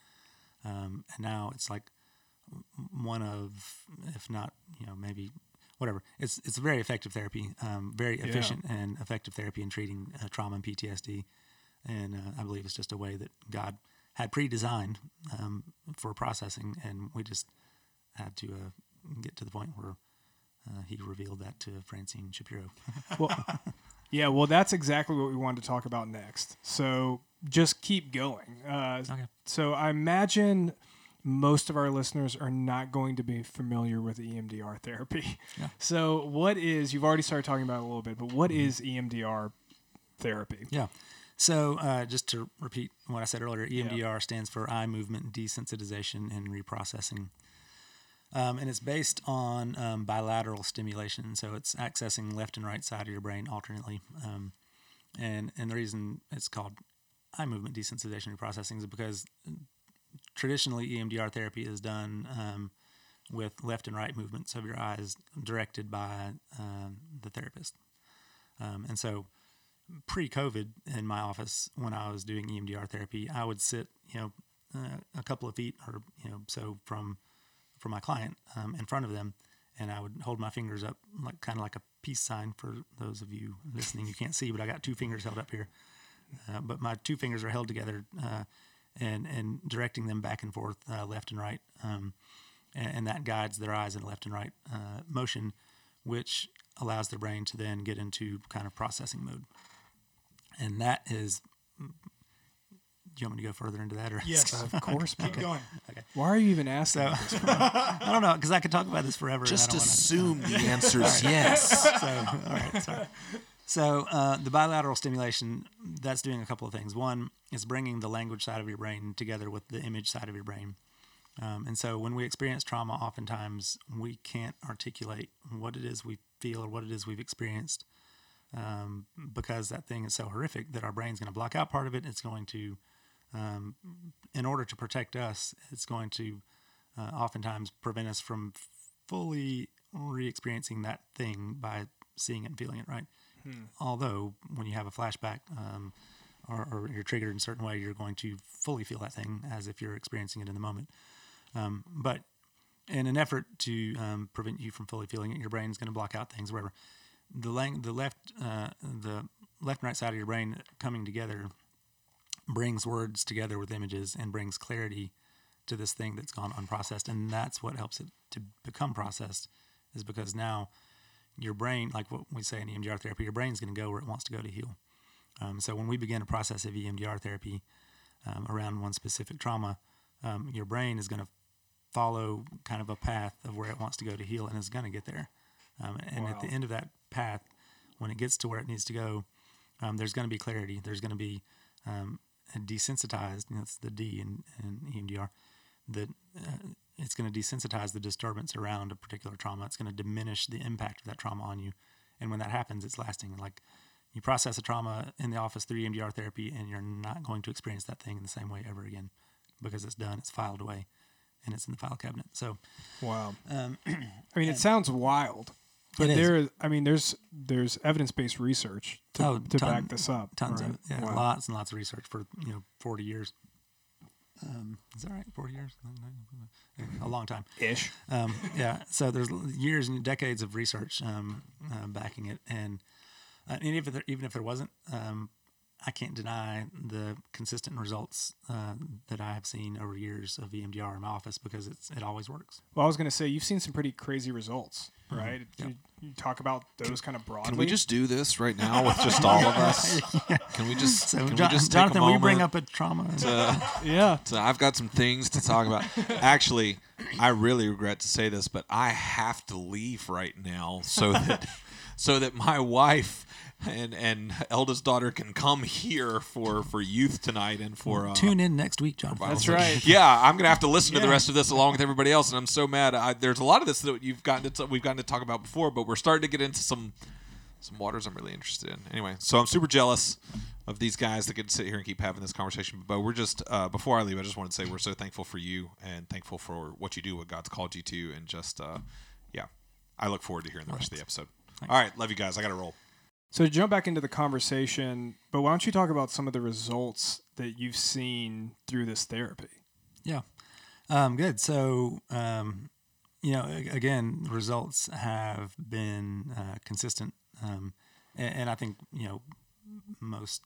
um, and now it's like one of, if not, you know, maybe whatever. It's it's a very effective therapy, um, very efficient and effective therapy in treating uh, trauma and PTSD, and uh, I believe it's just a way that God had pre-designed um, for processing, and we just had to uh, get to the point where uh, He revealed that to Francine Shapiro. Well, yeah, well, that's exactly what we wanted to talk about next. So just keep going. Uh, Okay. So I imagine most of our listeners are not going to be familiar with EMDR therapy. Yeah. So what is? You've already started talking about it a little bit, but what is EMDR therapy? Yeah. So uh, just to repeat what I said earlier, EMDR stands for eye movement desensitization and reprocessing. Um, and it's based on um, bilateral stimulation. So it's accessing left and right side of your brain alternately. Um, and, and the reason it's called eye movement desensitization and reprocessing is because traditionally EMDR therapy is done um, with left and right movements of your eyes directed by um, the therapist. Um, and so pre-COVID in my office when I was doing EMDR therapy, I would sit, you know, uh, a couple of feet or you know so from from my client um, in front of them, and I would hold my fingers up like kind of like a peace sign for those of you listening. You can't see, but I got two fingers held up here, uh, but my two fingers are held together uh, and and directing them back and forth, uh, left and right, um, and, and that guides their eyes in left and right uh, motion, which allows their brain to then get into kind of processing mode and that is. Do you want me to go further into that, or Yes. Of course. Keep man. going. Why are you even asking? So, this? I don't know because I could talk about this forever. and I Just don't wanna- assume the answer is yes. so, all right, sorry. So, uh, the bilateral stimulation that's doing a couple of things. One is bringing the language side of your brain together with the image side of your brain. Um, and so, when we experience trauma, oftentimes we can't articulate what it is we feel or what it is we've experienced um, because that thing is so horrific that our brain's going to block out part of it. It's going to, um, in order to protect us, it's going to uh, oftentimes prevent us from fully re-experiencing that thing by seeing it and feeling it right. Although when you have a flashback um, or, or you're triggered in a certain way, you're going to fully feel that thing as if you're experiencing it in the moment. Um, but in an effort to um, prevent you from fully feeling it, your brain's going to block out things, whatever. The lang- the left uh, the left and right side of your brain coming together brings words together with images and brings clarity to this thing that's gone unprocessed, and that's what helps it to become processed. Is because now your brain, like what we say in EMDR therapy, your brain's going to go where it wants to go to heal. Um, so when we begin a process of EMDR therapy um, around one specific trauma, um, your brain is going to follow kind of a path of where it wants to go to heal, and it's going to get there. Um, and at the end of that path, when it gets to where it needs to go, um, there's going to be clarity. There's going to be um, desensitized. You know, that's the D in, in EMDR. That uh, it's going to desensitize the disturbance around a particular trauma. It's going to diminish the impact of that trauma on you. And when that happens, it's lasting. Like you process a trauma in the office through EMDR therapy, and you're not going to experience that thing in the same way ever again because it's done. It's filed away, and it's in the file cabinet. So Wow. um, I mean, it sounds wild, but It there is. I mean, there's there's evidence based research to, Oh, to ton- back this up. tons right? of. Yeah, Wow. lots and lots of research for you know 40 years. Um, is that right? 40 years? A long time. ish. Um, yeah. So there's years and decades of research um, uh, backing it, and, uh, and even if there, even if there wasn't, um, I can't deny the consistent results uh, that I have seen over years of EMDR in my office because it's it always works. Well, I was going to say you've seen some pretty crazy results, Mm-hmm. right? You, you talk about those kind of broadly. Can we just do this right now with just all of us? Can we just? So can Jon- we just take Jonathan, a will you bring up a trauma? to- Yeah. So I've got some things to talk about. Actually, I really regret to say this, but I have to leave right now so that so that my wife and and eldest daughter can come here for for youth tonight and for uh, Tune in next week, John. That's right. yeah, I'm gonna have to listen to the rest of this along with everybody else, and I'm so mad. I, there's a lot of this that you've gotten to we've gotten to talk about before, but we're starting to get into some some waters I'm really interested in. Anyway, so I'm super jealous of these guys that get to sit here and keep having this conversation. But we're just uh, before I leave, I just want to say we're so thankful for you and thankful for what you do, what God's called you to, and just uh, yeah, I look forward to hearing the rest of the episode. All right, love you guys. I got to roll. So to jump back into the conversation, but why don't you talk about some of the results that you've seen through this therapy? Yeah. Um, good. So, um, you know, again, results have been uh, consistent. Um, and, and I think, you know, most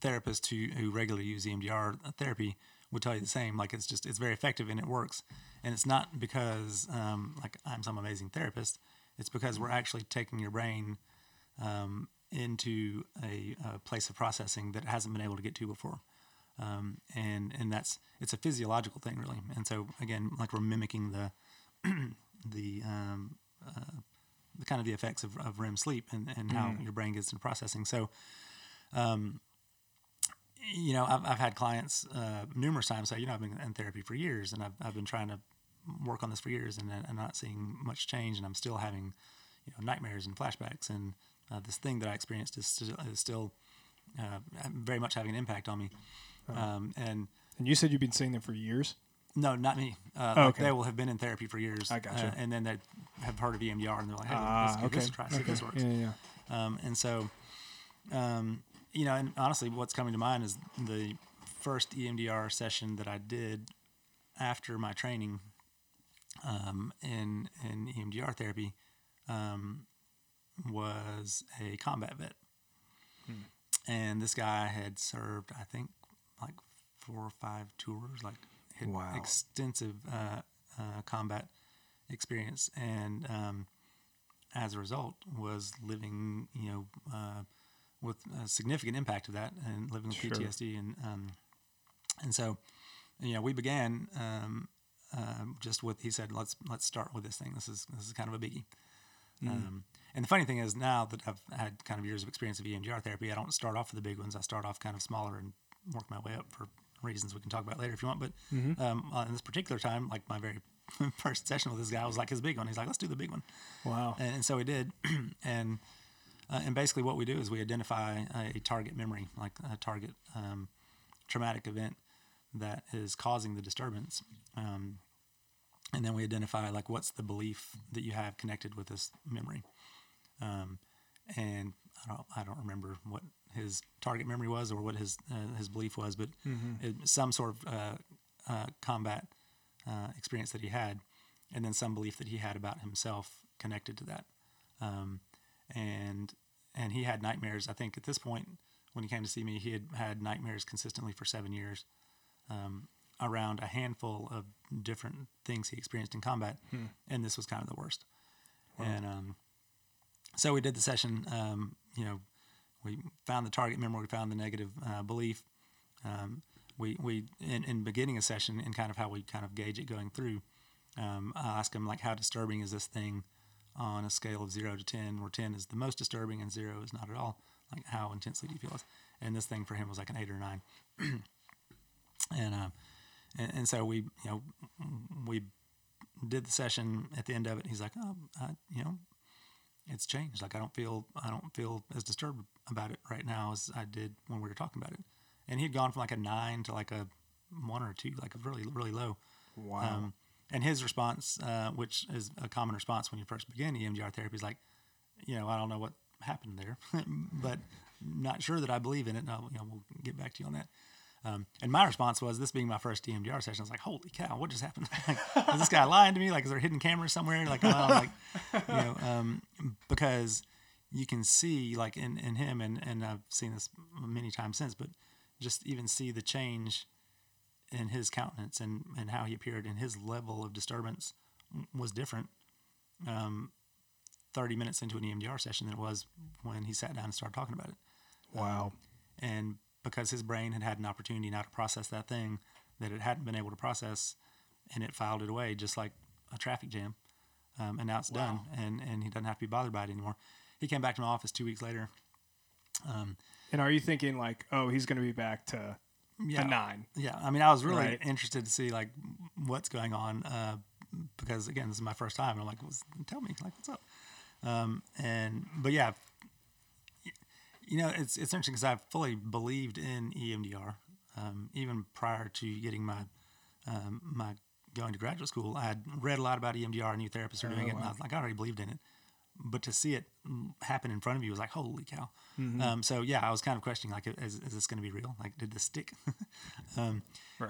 therapists who, who regularly use EMDR therapy would tell you the same. Like, it's just, it's very effective and it works. And it's not because, um, like, I'm some amazing therapist. It's because we're actually taking your brain um, into a, a place of processing that it hasn't been able to get to before um, and and that's it's a physiological thing really. And so again, like we're mimicking the the um, uh, the kind of the effects of, of REM sleep and, and how your brain gets into processing. So, um, you know, I've, I've had clients uh, numerous times say, you know, I've been in therapy for years and I've, I've been trying to work on this for years and I'm not seeing much change and I'm still having, you know, nightmares and flashbacks and uh, this thing that I experienced is still, is still uh, very much having an impact on me. Um, and And you said you've been seeing them for years. no, not me. Uh, Oh, like okay. They will have been in therapy for years. I gotcha. uh, and then they have heard of EMDR and they're like, hey, Ah, let's give okay. this a try, see if this works. Yeah, yeah. Um, and so, um, you know, and honestly, what's coming to mind is the first EMDR session that I did after my training um, in in EMDR therapy um, was a combat vet, and this guy had served, I think, like four or five tours, like had Wow. extensive uh, uh, combat experience, and um, as a result, was living, you know, uh, with a significant impact of that, and living with Sure. PTSD, and um, and so, you know, we began um, um, just with he said, let's let's start with this thing. This is this is kind of a biggie. Um, and the funny thing is now that I've had kind of years of experience of EMDR therapy, I don't start off with the big ones. I start off kind of smaller and work my way up for reasons we can talk about later if you want. But um, uh, in this particular time, like my very first session with this guy was like his big one. He's like, let's do the big one. Wow. And, and so we did. and uh, and basically what we do is we identify a, target memory, like a target um, traumatic event that is causing the disturbance. Um, and then we identify like what's the belief that you have connected with this memory. Um, and I don't, I don't remember what his target memory was or what his uh, his belief was, but it, some sort of uh, uh, combat uh, experience that he had, and then some belief that he had about himself connected to that. Um, and and he had nightmares. I think at this point, when he came to see me, he had had nightmares consistently for seven years um, around a handful of different things he experienced in combat, and this was kind of the worst. And um, so we did the session. Um, you know, we found the target memory, we found the negative uh, belief. Um, we we in, in beginning a session and kind of how we kind of gauge it going through. Um, I ask him like, how disturbing is this thing on a scale of zero to ten, where ten is the most disturbing and zero is not at all. Like, how intensely do you feel this? And this thing for him was like an eight or nine. and um, and, and so we you know we did the session at the end of it. He's like, oh, I, you know, it's changed. Like I don't feel I don't feel as disturbed about it right now as I did when we were talking about it. And he'd gone from like a nine to like a one or two, like a really really low. Wow. Um, and his response, uh, which is a common response when you first begin EMDR therapy, is like, you know, I don't know what happened there, but not sure that I believe in it. And I'll, you know, we'll get back to you on that. Um, and my response was, this being my first EMDR session, I was like, holy cow, what just happened? like, is this guy lying to me? Like, is there a hidden camera somewhere? Like, like, you know, um, because you can see, like, in, in him, and, and I've seen this many times since, but just even see the change in his countenance and, and how he appeared and his level of disturbance was different um, 30 minutes into an EMDR session than it was when he sat down and started talking about it. wow. And because his brain had had an opportunity now to process that thing that it hadn't been able to process, and it filed it away just like a traffic jam. Um, and now it's done, and, and he doesn't have to be bothered by it anymore. He came back to my office two weeks later. Um, And are you thinking like, oh, he's going to be back to yeah, a nine? Yeah, I mean, I was really Right. interested to see like what's going on uh, because again, this is my first time. And I'm like, "Well, tell me, like, what's up? Um, and but yeah, you know, it's it's interesting because I fully believed in EMDR um, even prior to getting my um, my going to graduate school. I had read a lot about EMDR, new therapists are doing it, and I was like, I already believed in it. But to see it mm, happen in front of you was like, holy cow! Um, so yeah, I was kind of questioning, like, is, is this going to be real? Like, did this stick? um,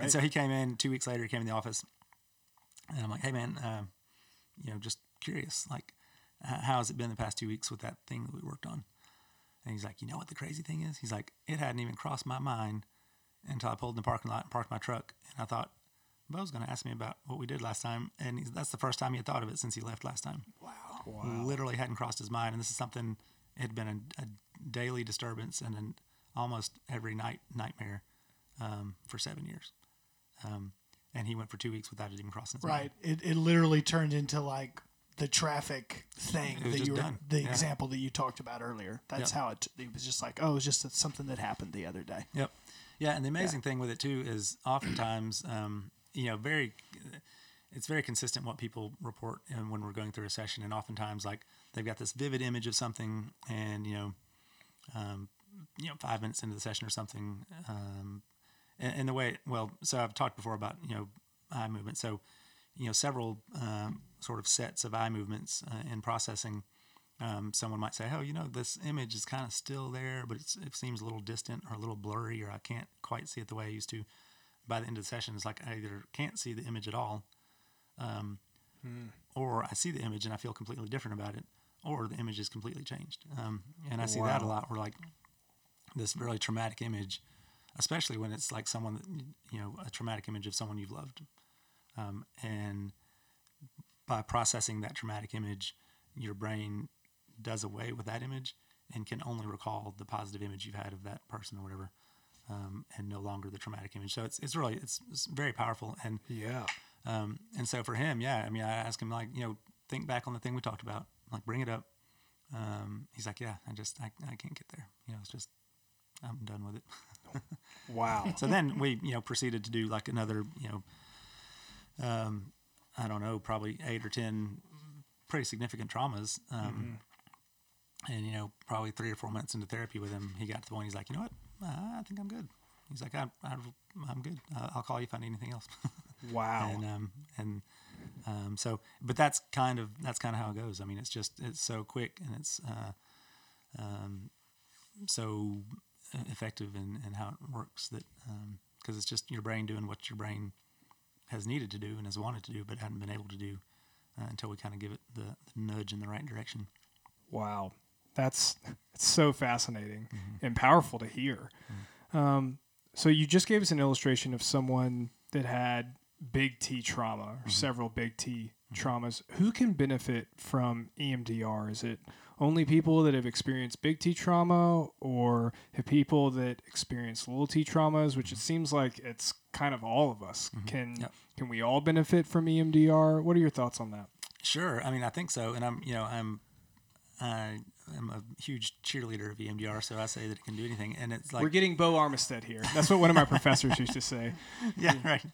And so he came in two weeks later. He came in the office, and I'm like, hey man, um, you know, just curious, like, how has it been the past two weeks with that thing that we worked on? And he's like, you know what the crazy thing is? He's like, it hadn't even crossed my mind until I pulled in the parking lot and parked my truck, and I thought. Bo's going to ask me about what we did last time, and he's, that's the first time he had thought of it since he left last time. Wow! wow. Literally hadn't crossed his mind, and this is something it had been a, a daily disturbance and an almost every night nightmare um, for seven years. Um, and he went for two weeks without it even crossing his mind. Right. It, it literally turned into like the traffic thing that you were, done. the Yeah. example that you talked about earlier. That's Yeah. how it, it was just like, oh, it was just something that happened the other day. Yep. Yeah, and the amazing thing with it too is oftentimes, um, you know, very, it's very consistent what people report and when we're going through a session, and oftentimes like they've got this vivid image of something, and you know, um, you know, five minutes into the session or something, um, and, and the way, well, so I've talked before about you know eye movement, so you know, several um, sort of sets of eye movements uh, in processing um, someone might say, "Oh, you know, this image is kind of still there, but it's, it seems a little distant or a little blurry, or I can't quite see it the way I used to." By the end of the session, it's like I either can't see the image at all, um, or I see the image and I feel completely different about it, or the image is completely changed. Um, and I see that a lot. Where like this really traumatic image, especially when it's like someone that you know, a traumatic image of someone you've loved, um, and by processing that traumatic image, your brain does away with that image and can only recall the positive image you've had of that person or whatever, um, and no longer the traumatic image. So it's it's really it's, it's very powerful. And Yeah. um, and so for him, yeah, I mean, I asked him like, you know, think back on the thing we talked about, like bring it up. Um, he's like, yeah, I just I, I can't get there. You know, it's just I'm done with it. Wow. So then we, you know, proceeded to do like another, you know, um, I don't know, probably eight or ten pretty significant traumas. Um, And you know, probably three or four months into therapy with him, he got to the point. He's like, you know what, Uh, I think I'm good. He's like, I, I, I'm good. Uh, I'll call you if I need anything else. Wow. and um, and um, so, but that's kind of that's kind of how it goes. I mean, it's just it's so quick and it's uh, um, so effective in, in how it works that because it's just your brain doing what your brain has needed to do and has wanted to do but hadn't been able to do uh, until we kind of give it the, the nudge in the right direction. Wow, that's it's so fascinating and powerful to hear. Um, so you just gave us an illustration of someone that had big T trauma or several big T traumas. Who can benefit from EMDR? Is it only people that have experienced big T trauma, or have people that experience little T traumas? Which it seems like it's kind of all of us. Can Yep. can we all benefit from EMDR? What are your thoughts on that? Sure, I mean I think so, and I'm you know I'm I am a huge cheerleader of EMDR, so I say that it can do anything, and it's like We're getting Bo Armistead here. That's what one of my professors used to say. yeah, right.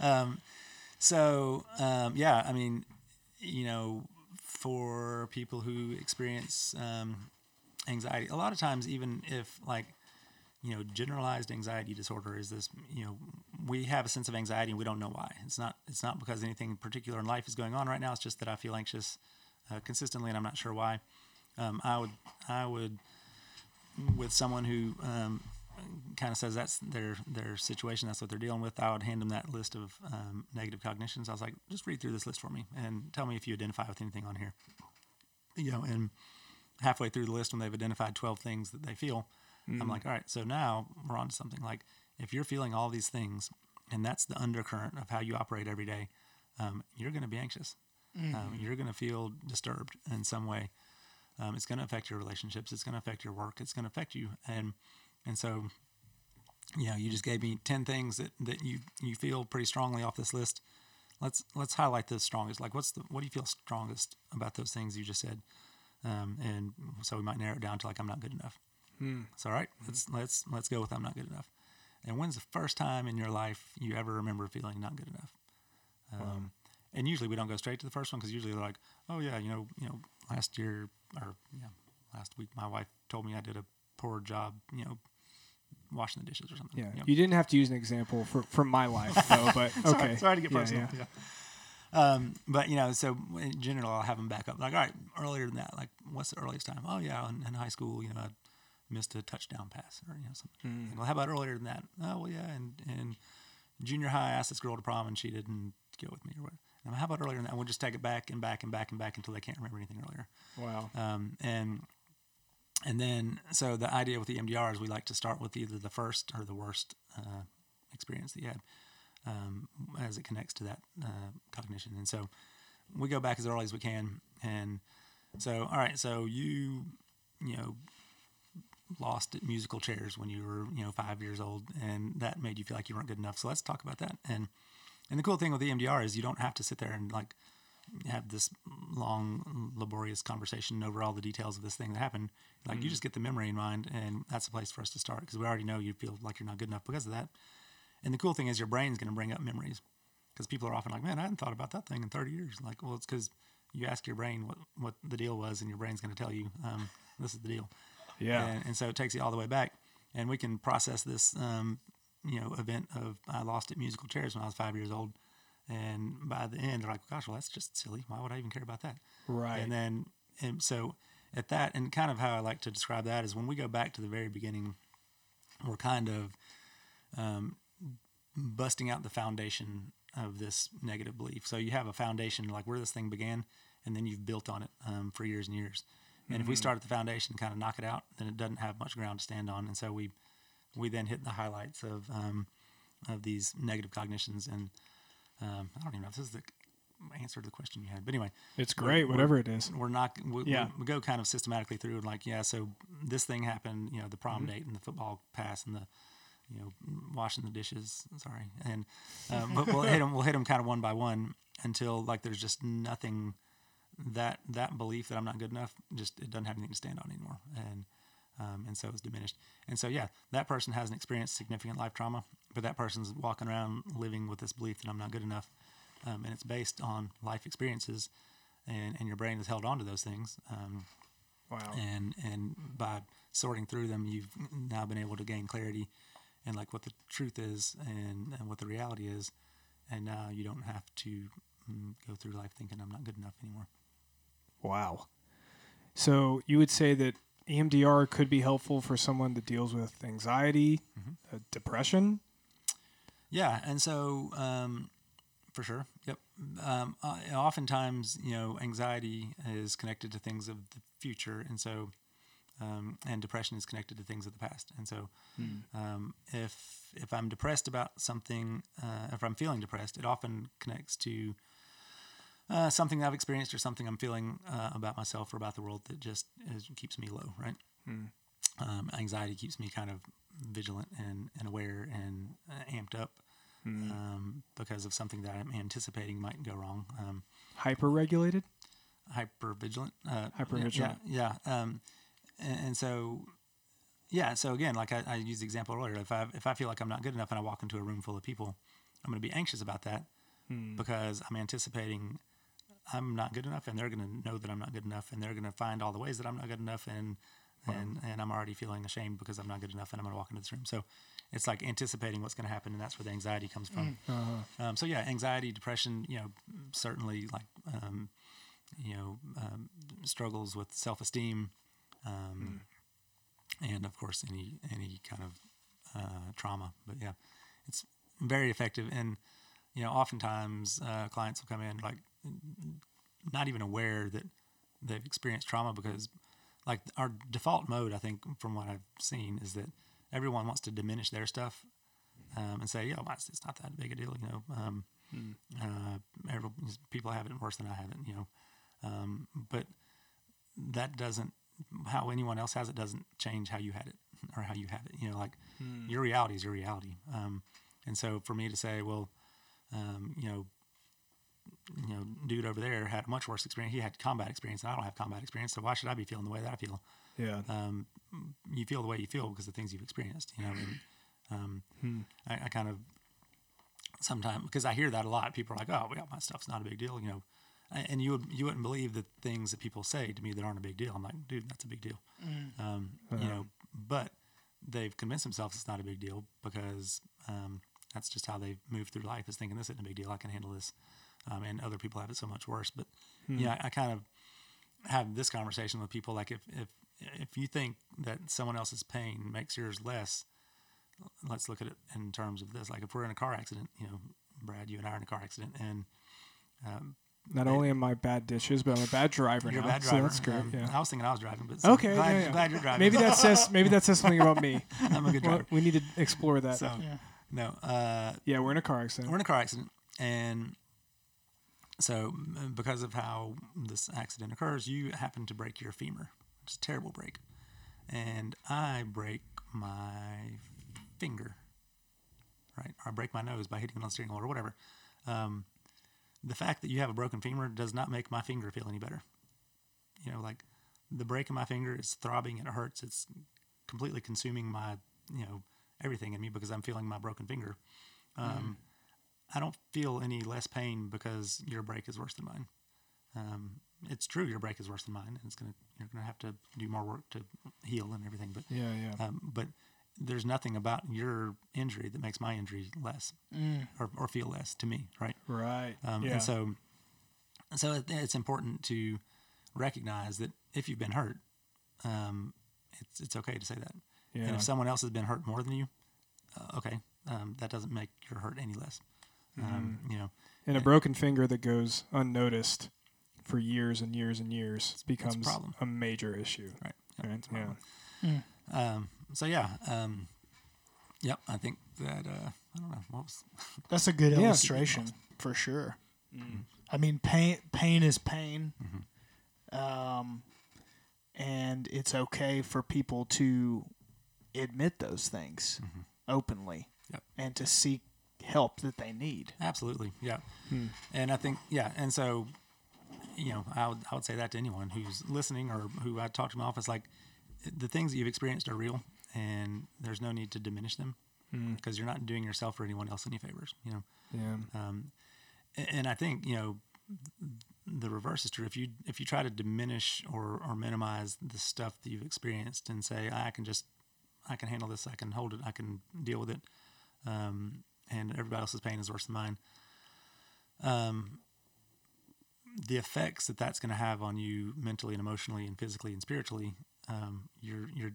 Um, so um, yeah, I mean, you know, for people who experience um, anxiety, a lot of times, even if like you know, generalized anxiety disorder is this. You know, we have a sense of anxiety and we don't know why. It's not. It's not because anything particular in life is going on right now. It's just that I feel anxious uh, consistently and I'm not sure why. Um, I would. I would with someone who um, kind of says that's their their situation, that's what they're dealing with, I would hand them that list of um, negative cognitions. I was like, just read through this list for me and tell me if you identify with anything on here. You know, and halfway through the list, when they've identified twelve things that they feel, I'm like, all right, so now we're on to something. Like, if you're feeling all these things, and that's the undercurrent of how you operate every day, um, you're going to be anxious. Um, you're going to feel disturbed in some way. Um, it's going to affect your relationships. It's going to affect your work. It's going to affect you. And and so, you know, you just gave me ten things that, that you you feel pretty strongly off this list. Let's let's highlight the strongest. Like, what's the what do you feel strongest about those things you just said? Um, and so we might narrow it down to like I'm not good enough. It's all right. Let's let's let's go with I'm not good enough. And when's the first time in your life you ever remember feeling not good enough? Um, And usually we don't go straight to the first one because usually they're like, oh yeah, you know, you know, last year or yeah, last week my wife told me I did a poor job, you know, washing the dishes or something. Yeah, you know. you didn't have to use an example for, from my life though, but okay. Sorry, sorry to get personal. yeah. Yeah. Um, but you know, so in general, I'll have them back up. Like, all right, earlier than that, like, what's the earliest time? Oh yeah, in, in high school, you know, I missed a touchdown pass, or you know, something. Like, well, how about earlier than that? Oh well, yeah, and in junior high, I asked this girl to prom, and she didn't go with me, or what? And how about earlier than that? And we'll just take it back and back and back and back until they can't remember anything earlier. Wow. Um, and and then so the idea with EMDR is we like to start with either the first or the worst uh, experience that you had um, as it connects to that uh, cognition. And so we go back as early as we can. And so all right, so you you know lost at musical chairs when you were you know five years old, and that made you feel like you weren't good enough. So let's talk about that. And and the cool thing with EMDR is you don't have to sit there and like have this long, laborious conversation over all the details of this thing that happened. Like you just get the memory in mind, and that's a place for us to start because we already know you feel like you're not good enough because of that. And the cool thing is your brain's going to bring up memories because people are often like, "Man, I hadn't thought about that thing in 30 years." Like, well, it's because you ask your brain what what the deal was, and your brain's going to tell you, um, "This is the deal." Yeah. And, and so it takes you all the way back, and we can process this, um, you know, event of I lost at musical chairs when I was five years old, and by the end they're like, "Gosh, well, that's just silly. Why would I even care about that?" Right. And then, and so at that, and kind of how I like to describe that is when we go back to the very beginning, we're kind of um, busting out the foundation of this negative belief. So you have a foundation, like where this thing began, and then you've built on it um, for years and years. And if we start at the foundation and kind of knock it out, then it doesn't have much ground to stand on. And so we we then hit the highlights of um, of these negative cognitions. And um, I don't even know if this is the answer to the question you had, but anyway, It's great, whatever it is. we're not we, Yeah. we, go kind of systematically through and like yeah so this thing happened you know the prom Mm-hmm. date and the football pass and the you know washing the dishes sorry and um, but we'll hit them we'll hit them kind of one by one until like there's just nothing that that belief that I'm not good enough just it doesn't have anything to stand on anymore and um, and so it's diminished and so yeah that person hasn't experienced significant life trauma but that person's walking around living with this belief that I'm not good enough um, and it's based on life experiences and, and your brain has held on to those things um, Wow. and and by sorting through them you've now been able to gain clarity and like what the truth is and, and what the reality is and now you don't have to mm, go through life thinking i'm not good enough anymore Wow. So you would say that EMDR could be helpful for someone that deals with anxiety, uh, depression. Yeah, and so um, for sure, yep. Um, uh, oftentimes, you know, anxiety is connected to things of the future, and so um, and depression is connected to things of the past. And so, um, if if I'm depressed about something, uh, if I'm feeling depressed, it often connects to uh, something that I've experienced or something I'm feeling uh, about myself or about the world that just is, keeps me low, right? Um, anxiety keeps me kind of vigilant and, and aware and uh, amped up um, because of something that I'm anticipating might go wrong. Um, Hyper regulated. hyper vigilant. Uh, Hypervigilant. Yeah, yeah. Um, and, and so, yeah. So again, like I, I used the example earlier, if I if I feel like I'm not good enough and I walk into a room full of people, I'm going to be anxious about that because I'm anticipating I'm not good enough, and they're going to know that I'm not good enough, and they're going to find all the ways that I'm not good enough, and and and I'm already feeling ashamed because I'm not good enough, and I'm going to walk into this room. So it's like anticipating what's going to happen, and that's where the anxiety comes from. Um, so yeah, anxiety, depression, you know, certainly like um, you know um, struggles with self-esteem, um, and of course any any kind of uh, trauma. But yeah, it's very effective, and you know, oftentimes uh, clients will come in like not even aware that they've experienced trauma because like our default mode, I think, from what I've seen, is that everyone wants to diminish their stuff um, and say, "Yo, it's, it's not that big a deal," you know. Um, uh, every, people have it worse than I have it, you know. Um, but that doesn't how anyone else has it doesn't change how you had it or how you have it. You know, like your reality is your reality. Um, and so for me to say, well, um, you know, you know, dude over there had a much worse experience. He had combat experience, and I don't have combat experience. So why should I be feeling the way that I feel? Yeah. Um, you feel the way you feel because of the things you've experienced. You know, and um, I, I kind of sometimes because I hear that a lot. People are like, "Oh, well, my stuff's not a big deal," you know. And you would you wouldn't believe the things that people say to me that aren't a big deal. I'm like, dude, that's a big deal. Um, You know, but they've convinced themselves it's not a big deal because um, that's just how they move through life is thinking this isn't a big deal. I can handle this, um, and other people have it so much worse. But yeah, I, I kind of have this conversation with people like if if if you think that someone else's pain makes yours less, let's look at it in terms of this. Like if we're in a car accident, you know, Brad, you and I are in a car accident, and um, Not only am I bad dishes, but I'm a bad driver you're a now. bad so driver. that's great. Um, yeah. I was thinking I was driving, but so Okay, glad, yeah, yeah. glad you're driving. Maybe that says maybe that says something about me. I'm a good Well, driver. we need to explore that. So no, uh, yeah, we're in a car accident. we're in a car accident, and so because of how this accident occurs, you happen to break your femur. It's a terrible break, and I break my finger. Right, or I break my nose by hitting it on the steering wheel or whatever. Um, the fact that you have a broken femur does not make my finger feel any better. You know, like the break in my finger is throbbing and it hurts. It's completely consuming my, you know, everything in me because I'm feeling my broken finger. Um, I don't feel any less pain because your break is worse than mine. Um, it's true, your break is worse than mine, and it's gonna you're gonna have to do more work to heal and everything. But yeah, yeah. um, but there's nothing about your injury that makes my injury less or, or feel less to me, right? right. Um, yeah. And so, so it, it's important to recognize that if you've been hurt, um, it's it's okay to say that. Yeah. And if someone else has been hurt more than you, uh, okay, um, that doesn't make your hurt any less. Um, Mm-hmm. you know, and a broken finger that goes unnoticed for years and years and years a becomes problem. a major issue. right? Yep, Right? Yeah. problem. Um, so yeah, um, yep. I think that uh, I don't know what was That's a good illustration Yeah. illustration for sure. I mean, pain pain is pain, Mm-hmm. um, and it's okay for people to admit those things openly Mm-hmm. Yep. and to seek help that they need. Absolutely, yeah. And I think, yeah, and so, you know, I would, I would say that to anyone who's listening or who I talk to in my office, like the things that you've experienced are real, and there's no need to diminish them because you're not doing yourself or anyone else any favors, you know. Yeah. Um, and I think you know the reverse is true. If you if you try to diminish or or minimize the stuff that you've experienced and say I can just I can handle this, I can hold it, I can deal with it, um, and everybody else's pain is worse than mine. Um, the effects that that's going to have on you mentally and emotionally and physically and spiritually, um, you're you're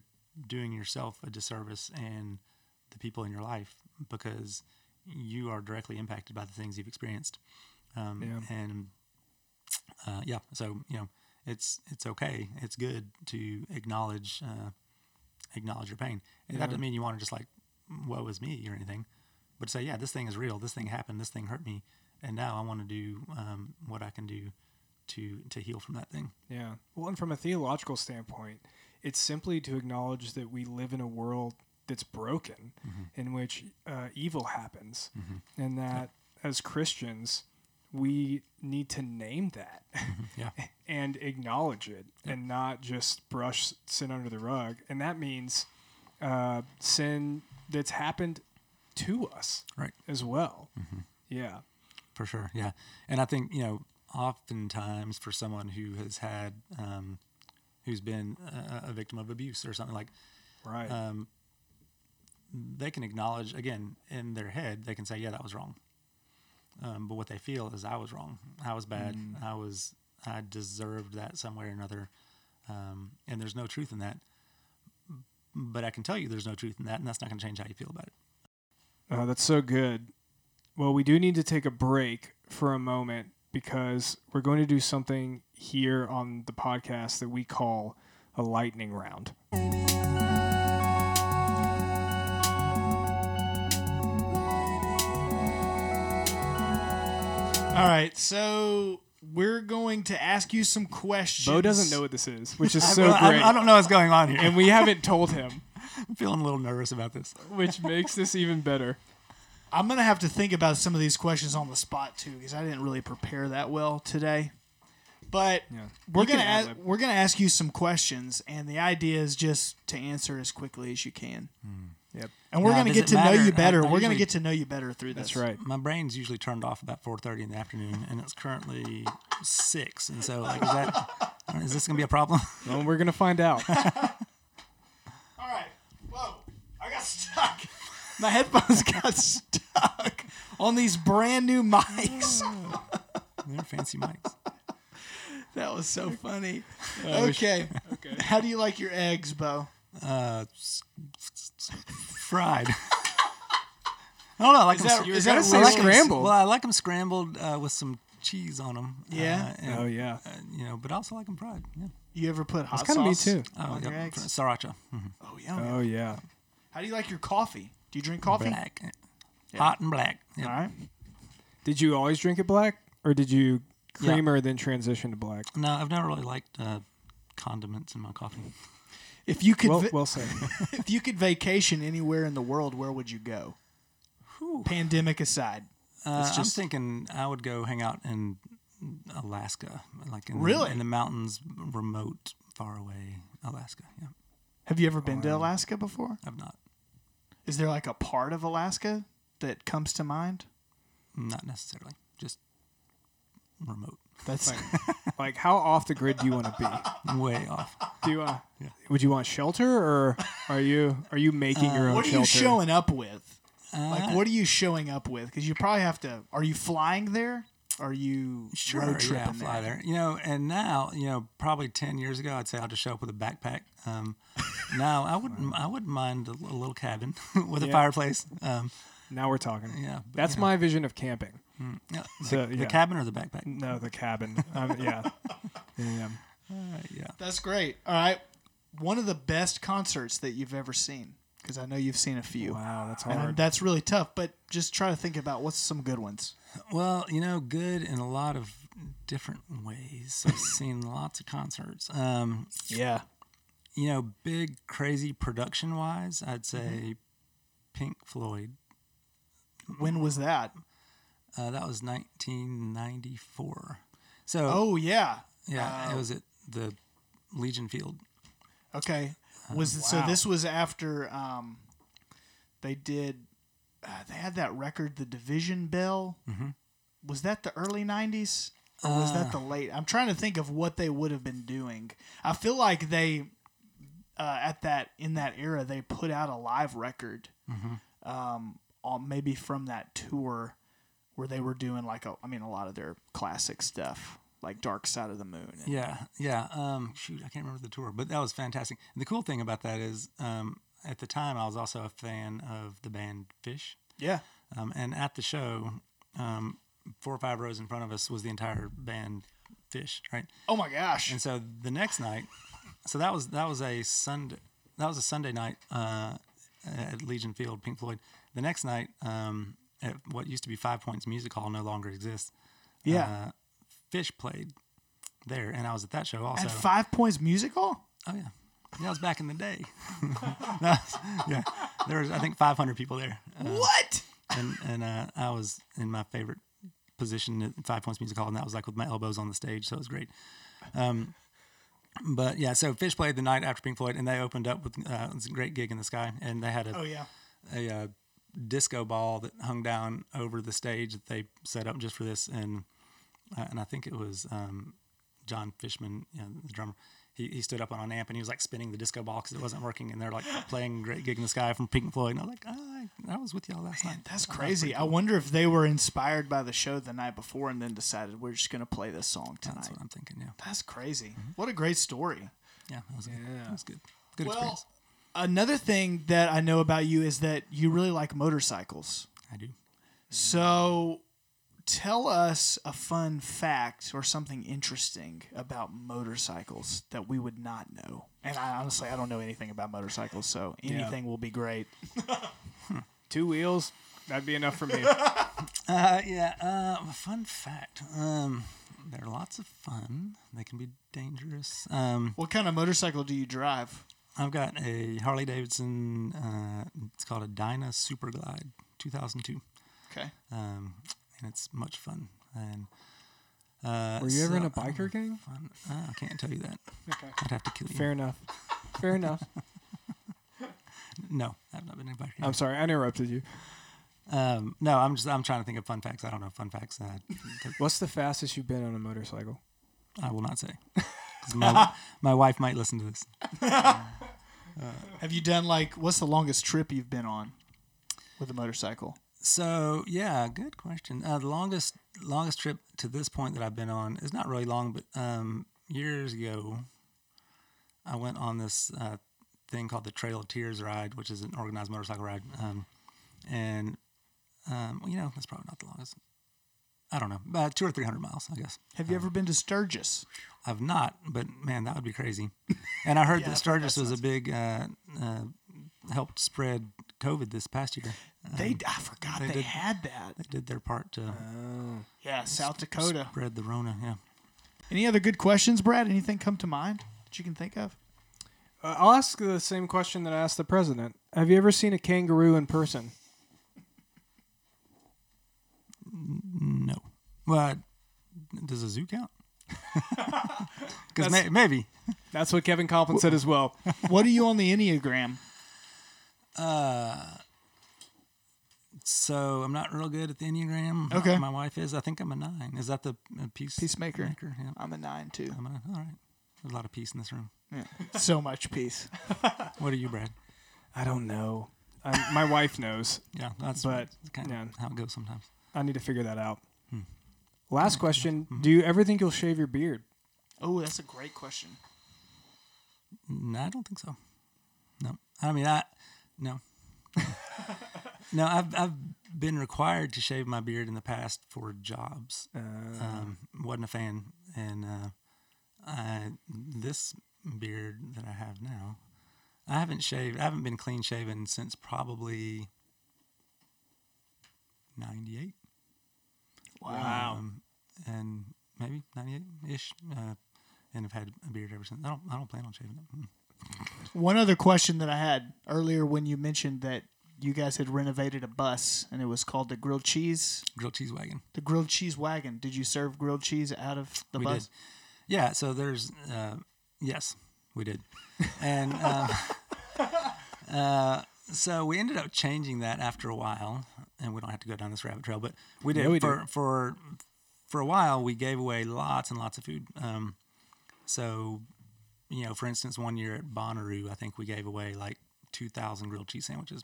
doing yourself a disservice and the people in your life because you are directly impacted by the things you've experienced. Um, Yeah. And uh, yeah, so you know, it's it's okay. It's good to acknowledge uh, acknowledge your pain. And that doesn't mean you want to just like woe is me or anything, but say yeah, this thing is real. This thing happened. This thing hurt me, and now I want to do um, what I can do to to heal from that thing. Yeah. Well, and from a theological standpoint, it's simply to acknowledge that we live in a world that's broken, in which uh, evil happens, and that as Christians, we need to name that Yeah. and acknowledge it, and not just brush sin under the rug. And that means uh, sin that's happened to us Right. as well. Yeah. For sure, yeah. And I think you know, oftentimes for someone who has had, um, who's been a, a victim of abuse or something like, Right. um, they can acknowledge again in their head, they can say, "Yeah, that was wrong." Um, but what they feel is, "I was wrong. I was bad. I was. I deserved that some way or another." Um, and there's no truth in that. But I can tell you, there's no truth in that, and that's not going to change how you feel about it. Uh, that's so good. Well, we do need to take a break for a moment because we're going to do something here on the podcast that we call a lightning round. All right, so we're going to ask you some questions. Bo doesn't know what this is, which is so I, great. I don't know what's going on here. and we haven't told him, I'm feeling a little nervous about this. which makes this even better. I'm gonna have to think about some of these questions on the spot too, because I didn't really prepare that well today. But Yeah. we're gonna ask, ad-lib. we're gonna ask you some questions, and the idea is just to answer as quickly as you can. Hmm. Yep. And we're Now, gonna get it to know you better. I we're gonna get to know you better through this. That's right. My brain's usually turned off about 4:30 in the afternoon, and it's currently six. And so, like, is that is this gonna be a problem? Well, we're going to find out. All right. My headphones got stuck on these brand new mics. They're fancy mics. That was so funny. Okay. okay. How do you like your eggs, Bo? Uh, s- s- s- fried. I don't know. I like Is them. that- s- that I really- like 'em s- scrambled? Well, I like them scrambled uh, with some cheese on them. Yeah? and, Oh yeah. uh, you know, but I also like them fried. Yeah. You ever put hot kinda me sauce too. Oh, on yeah. your eggs? Sriracha. Mhm. Oh, yeah. Oh yeah. How do you like your coffee? Do you drink coffee? Black. Hot and black. Yeah. All right. Did you always drink it black, or did you Yeah. creamer then transition to black? No, I've never really liked uh, condiments in my coffee. If you could, Well, va- well said. if you could vacation anywhere in the world, where would you go? Pandemic aside. Uh, It's I'm just- thinking I would go hang out in Alaska, like in Really? the, in the mountains, remote, far away Alaska. Yeah, Have you ever been to Alaska before? I've not, Is there like a part of Alaska that comes to mind? not necessarily, just remote, That's like, how off the grid do you want to be? way off. Do you, uh, would you want shelter, or are you are you making your own what are shelter? you showing up with? like, Uh, what are you showing up with? Because you probably have to. Are you flying there? Are you Sure, road yeah, tripping fly there? there. You know, and now, you know, probably ten years ago, I'd say I'll just show up with a backpack. Um, now, I wouldn't, I wouldn't mind a, a little cabin with a Yeah. fireplace. Um, Now we're talking. yeah, but, That's you know, my vision of camping. yeah, So, the yeah. cabin or the backpack. No, the cabin. Um, yeah. yeah. Uh, yeah. That's great. All right. One of the best concerts that you've ever seen, because I know you've seen a few. Wow, that's And hard. that's really tough, but just try to think about what's some good ones. Well, you know, good in a lot of different ways. I've seen lots of concerts. Um, Yeah. You know, big, crazy production wise, I'd say Pink Floyd. When was that? Uh, that was 1994. So, Oh, yeah. yeah, uh, it was at the Legion Field. Okay. Was it, so this was after um, they did uh, they had that record The Division Bell. Mm-hmm. Was that the early 90s or was that the late? I'm trying to think of what they would have been doing. I feel like they uh, at that in that era they put out a live record um, on, maybe from that tour where they were doing like a, I mean a lot of their classic stuff like Dark Side of the Moon. and- Yeah, yeah. Um, shoot, I can't remember the tour, but that was fantastic. And the cool thing about that is, um, at the time, I was also a fan of the band Phish. yeah. Um, and at the show, um, four or five rows in front of us was the entire band Phish, right? Oh my gosh. And so the next night, so that was that was a Sunday that was a Sunday night uh, at Legion Field, Pink Floyd. The next night, um, at what used to be Five Points Music Hall, no longer exists. Yeah. uh, Phish played there, and I was at that show also. At Five Points Music Hall? Oh yeah, that was back in the day. Was- yeah, there was I think 500 people there, uh, What? and and uh, I was in my favorite position at Five Points Music Hall, and that was like with my elbows on the stage, so it was great. Um, but yeah, so Phish played the night after Pink Floyd, and they opened up with uh, a great gig in the sky, and they had a Oh yeah. a uh, disco ball that hung down over the stage that they set up just for this, and uh, and I think it was um, Jon Fishman, you know, the drummer. He, he stood up on an amp and he was like spinning the disco ball because it wasn't working, and they're like playing "Great Gig in the Sky" from Pink Floyd, and I was like, ah, I was with y'all last night. That's That was crazy. I wonder if they were inspired by the show the night before and then decided we're just gonna play this song tonight That's what I'm thinking. Yeah, That's crazy. What a great story. yeah, it was, good. It was good. Good Well, experience. another thing that I know about you is that you really like motorcycles. I do. So tell us a fun fact or something interesting about motorcycles that we would not know. And I honestly I don't know anything about motorcycles, so anything will be great. Two wheels. That'd be enough for me. Uh, yeah. Uh, fun fact. Um, they're lots of fun. They can be dangerous. Um, What kind of motorcycle do you drive? I've got a Harley Davidson. Uh, it's called a Dyna Super Glide 2002, Okay. um, and it's much fun. And uh, Were you ever in a so- biker gang? Fun. Uh, I can't tell you that. Okay. I'd have to kill you. Fair enough. Fair enough. No, I've not been in a biker. I'm sorry, I interrupted you. Um, no, I'm just I'm trying to think of fun facts. I don't know fun facts. Uh, that What's the fastest you've been on a motorcycle? I will not say. 'Cause my, my wife might listen to this. Have you done like what's the longest trip you've been on? with a motorcycle? So yeah, good question. Uh, the longest longest trip to this point that I've been on is not really long, but um, years ago, I went on this uh, thing called the Trail of Tears ride, which is an organized motorcycle ride, um, and um, well, you know that's probably not the longest. I don't know, about two or three hundred miles, I guess. Have you ever been to Sturgis? I've not, but man, that would be crazy. And I heard Yeah, that Sturgis that was a big uh, uh, helped spread COVID this past year. They I forgot they, they did- had that. They did their part to Yeah, South Dakota. spread the Rona. Yeah. Any other good questions, Brad? Anything come to mind that you can think of? Uh, I'll ask the same question that I asked the president. Have you ever seen a kangaroo in person? No. But does a zoo count? Because may, maybe. That's what Kevin Kompelien said as well. what are you on the Enneagram? So I'm not real good at the Enneagram. Okay. My wife is. I think I'm a nine. Is that the uh, peace? Peacemaker. Maker? Yeah. I'm a nine too. I'm a, all right. There's a lot of peace in this room. Yeah. so much peace. What are you, Brad? I don't know. I, my wife knows. Yeah, that's But, kind of yeah. how it goes sometimes. I need to figure that out. Last question: Do you ever think you'll shave your beard? Oh, that's a great question. No, I don't think so. No, I mean, I no, no. I've I've been required to shave my beard in the past for jobs. um, wasn't a fan, and uh, I, this beard that I have now, I haven't shaved. I haven't been clean shaven since probably ninety eight. Wow. Um, and maybe ninety eight ish. Uh, and I've had a beard ever since. I don't. I don't plan on shaving it. One other question that I had earlier when you mentioned that you guys had renovated a bus and it was called the grilled cheese, Grilled cheese wagon. the grilled cheese wagon. Did you serve grilled cheese out of the we bus? did. Yeah. So there's. Uh, yes, we did. And um, uh, so we ended up changing that after a while, and we don't have to go down this rabbit trail, but we did Yeah, we for do. for for a while. We gave away lots and lots of food. Um, so, you know, for instance, one year at Bonnaroo, I think we gave away like two thousand grilled cheese sandwiches.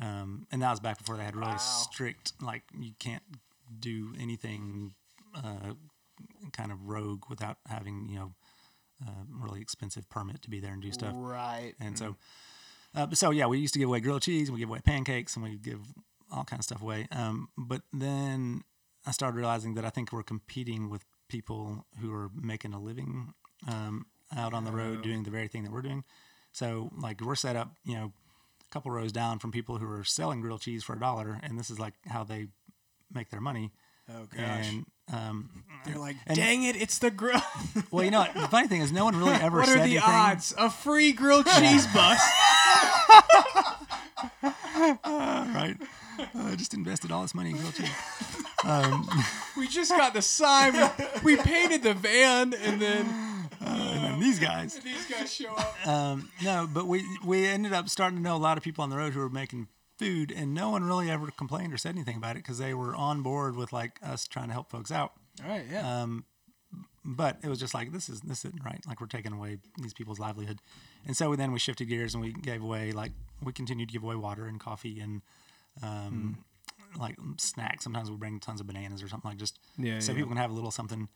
Um, and that was back before they had really strict, like you can't do anything uh, kind of rogue without having you know a really expensive permit to be there and do stuff. Right. And so, uh, so yeah, we used to give away grilled cheese, and we give away pancakes, and we give all kinds of stuff away. Um, but then I started realizing that I think we're competing with people who are making a living um, out on the road doing the very thing that we're doing. So like we're set up, you know, a couple rows down from people who are selling grilled cheese for a dollar, and this is like how they make their money. Oh And um, They're like, And- dang it, it's the grill. well, you know, what, the funny thing is, no one really ever what said are the anything. odds? A free grilled cheese bus. right? I just invested all this money in grilled cheese. we just got the sign. We, we painted the van, and then And these guys. these guys show up. Um, no, but we we ended up starting to know a lot of people on the road who were making food, and no one really ever complained or said anything about it because they were on board with like us trying to help folks out. All right, yeah. But it was just like this is this isn't right. Like we're taking away these people's livelihood, and so then we shifted gears and we gave away like we continued to give away water and coffee and um, like snacks. Sometimes we bring tons of bananas or something like just Yeah, so yeah. people can have a little something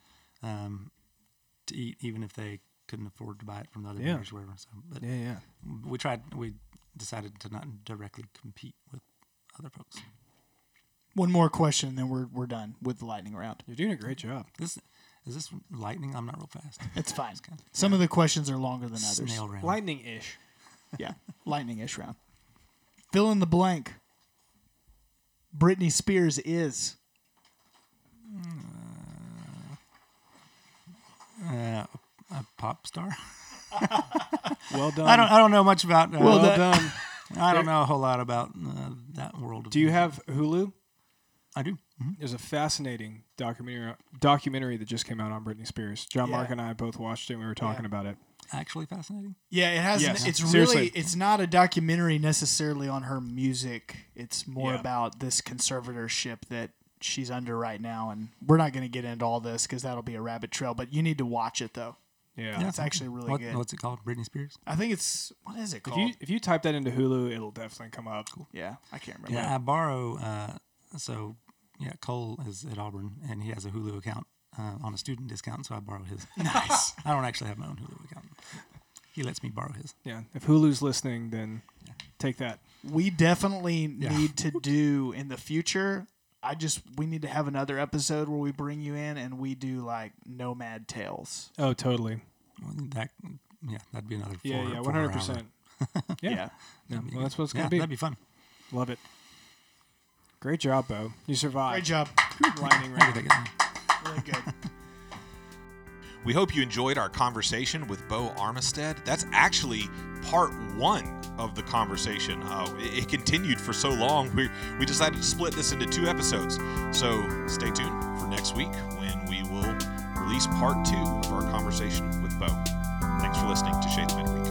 um, to eat, even if they couldn't afford to buy it from the other Yeah. vendors or whatever. So, but yeah, yeah. we tried. We decided to not directly compete with other folks. One more question, and then we're we're done with the lightning round. You're doing a great job. This is this lightning. I'm not real fast. It's fine. Some of the questions are longer than others. Snail round. Lightning ish. Yeah, lightning-ish round. Fill in the blank. Britney Spears is. Uh, a pop star. Well done. I don't. I don't know much about. Uh, well that- done. I don't know a whole lot about uh, that world. Of Do you music. have Hulu? I do. Mhm. There's a fascinating documentary documentary that just came out on Britney Spears. John Yeah. Mark and I both watched it. and We were talking Yeah. about it. Actually fascinating. Yeah, it has. Yes, it's seriously. really. It's not a documentary necessarily on her music. It's more Yeah. about this conservatorship that she's under right now, and we're not going to get into all this because that'll be a rabbit trail. But you need to watch it though. Yeah. It's actually really What, good. What's it called? Britney Spears. I think it's what is it If called? you if you type that into Hulu, it'll definitely come up. Cool. yeah, I can't remember. Yeah, I borrow. Uh, so yeah, Cole is at Auburn, and he has a Hulu account uh, on a student discount. So I borrow his. Nice. I don't actually have my own Hulu account. He lets me borrow his. Yeah. If Hulu's listening, then take that. we definitely Yeah. need to do in the future. I just we need to have another episode where we bring you in and we do like nomad tales. Oh, totally. That yeah, that'd be another. Yeah, four, yeah, four one hundred percent. Yeah. Yeah. That'd Well, that's what it's yeah, gonna be. That'd be fun. Love it. Great job, Bo. You survived. Great job. Lightning round. you, thank you. Really good. We hope you enjoyed our conversation with Bo Armistead. That's actually part one of the conversation. Uh, it, it continued for so long, we, we decided to split this into two episodes. So stay tuned for next week when we will release part two of our conversation with Bo. Thanks for listening to Shades Midweek.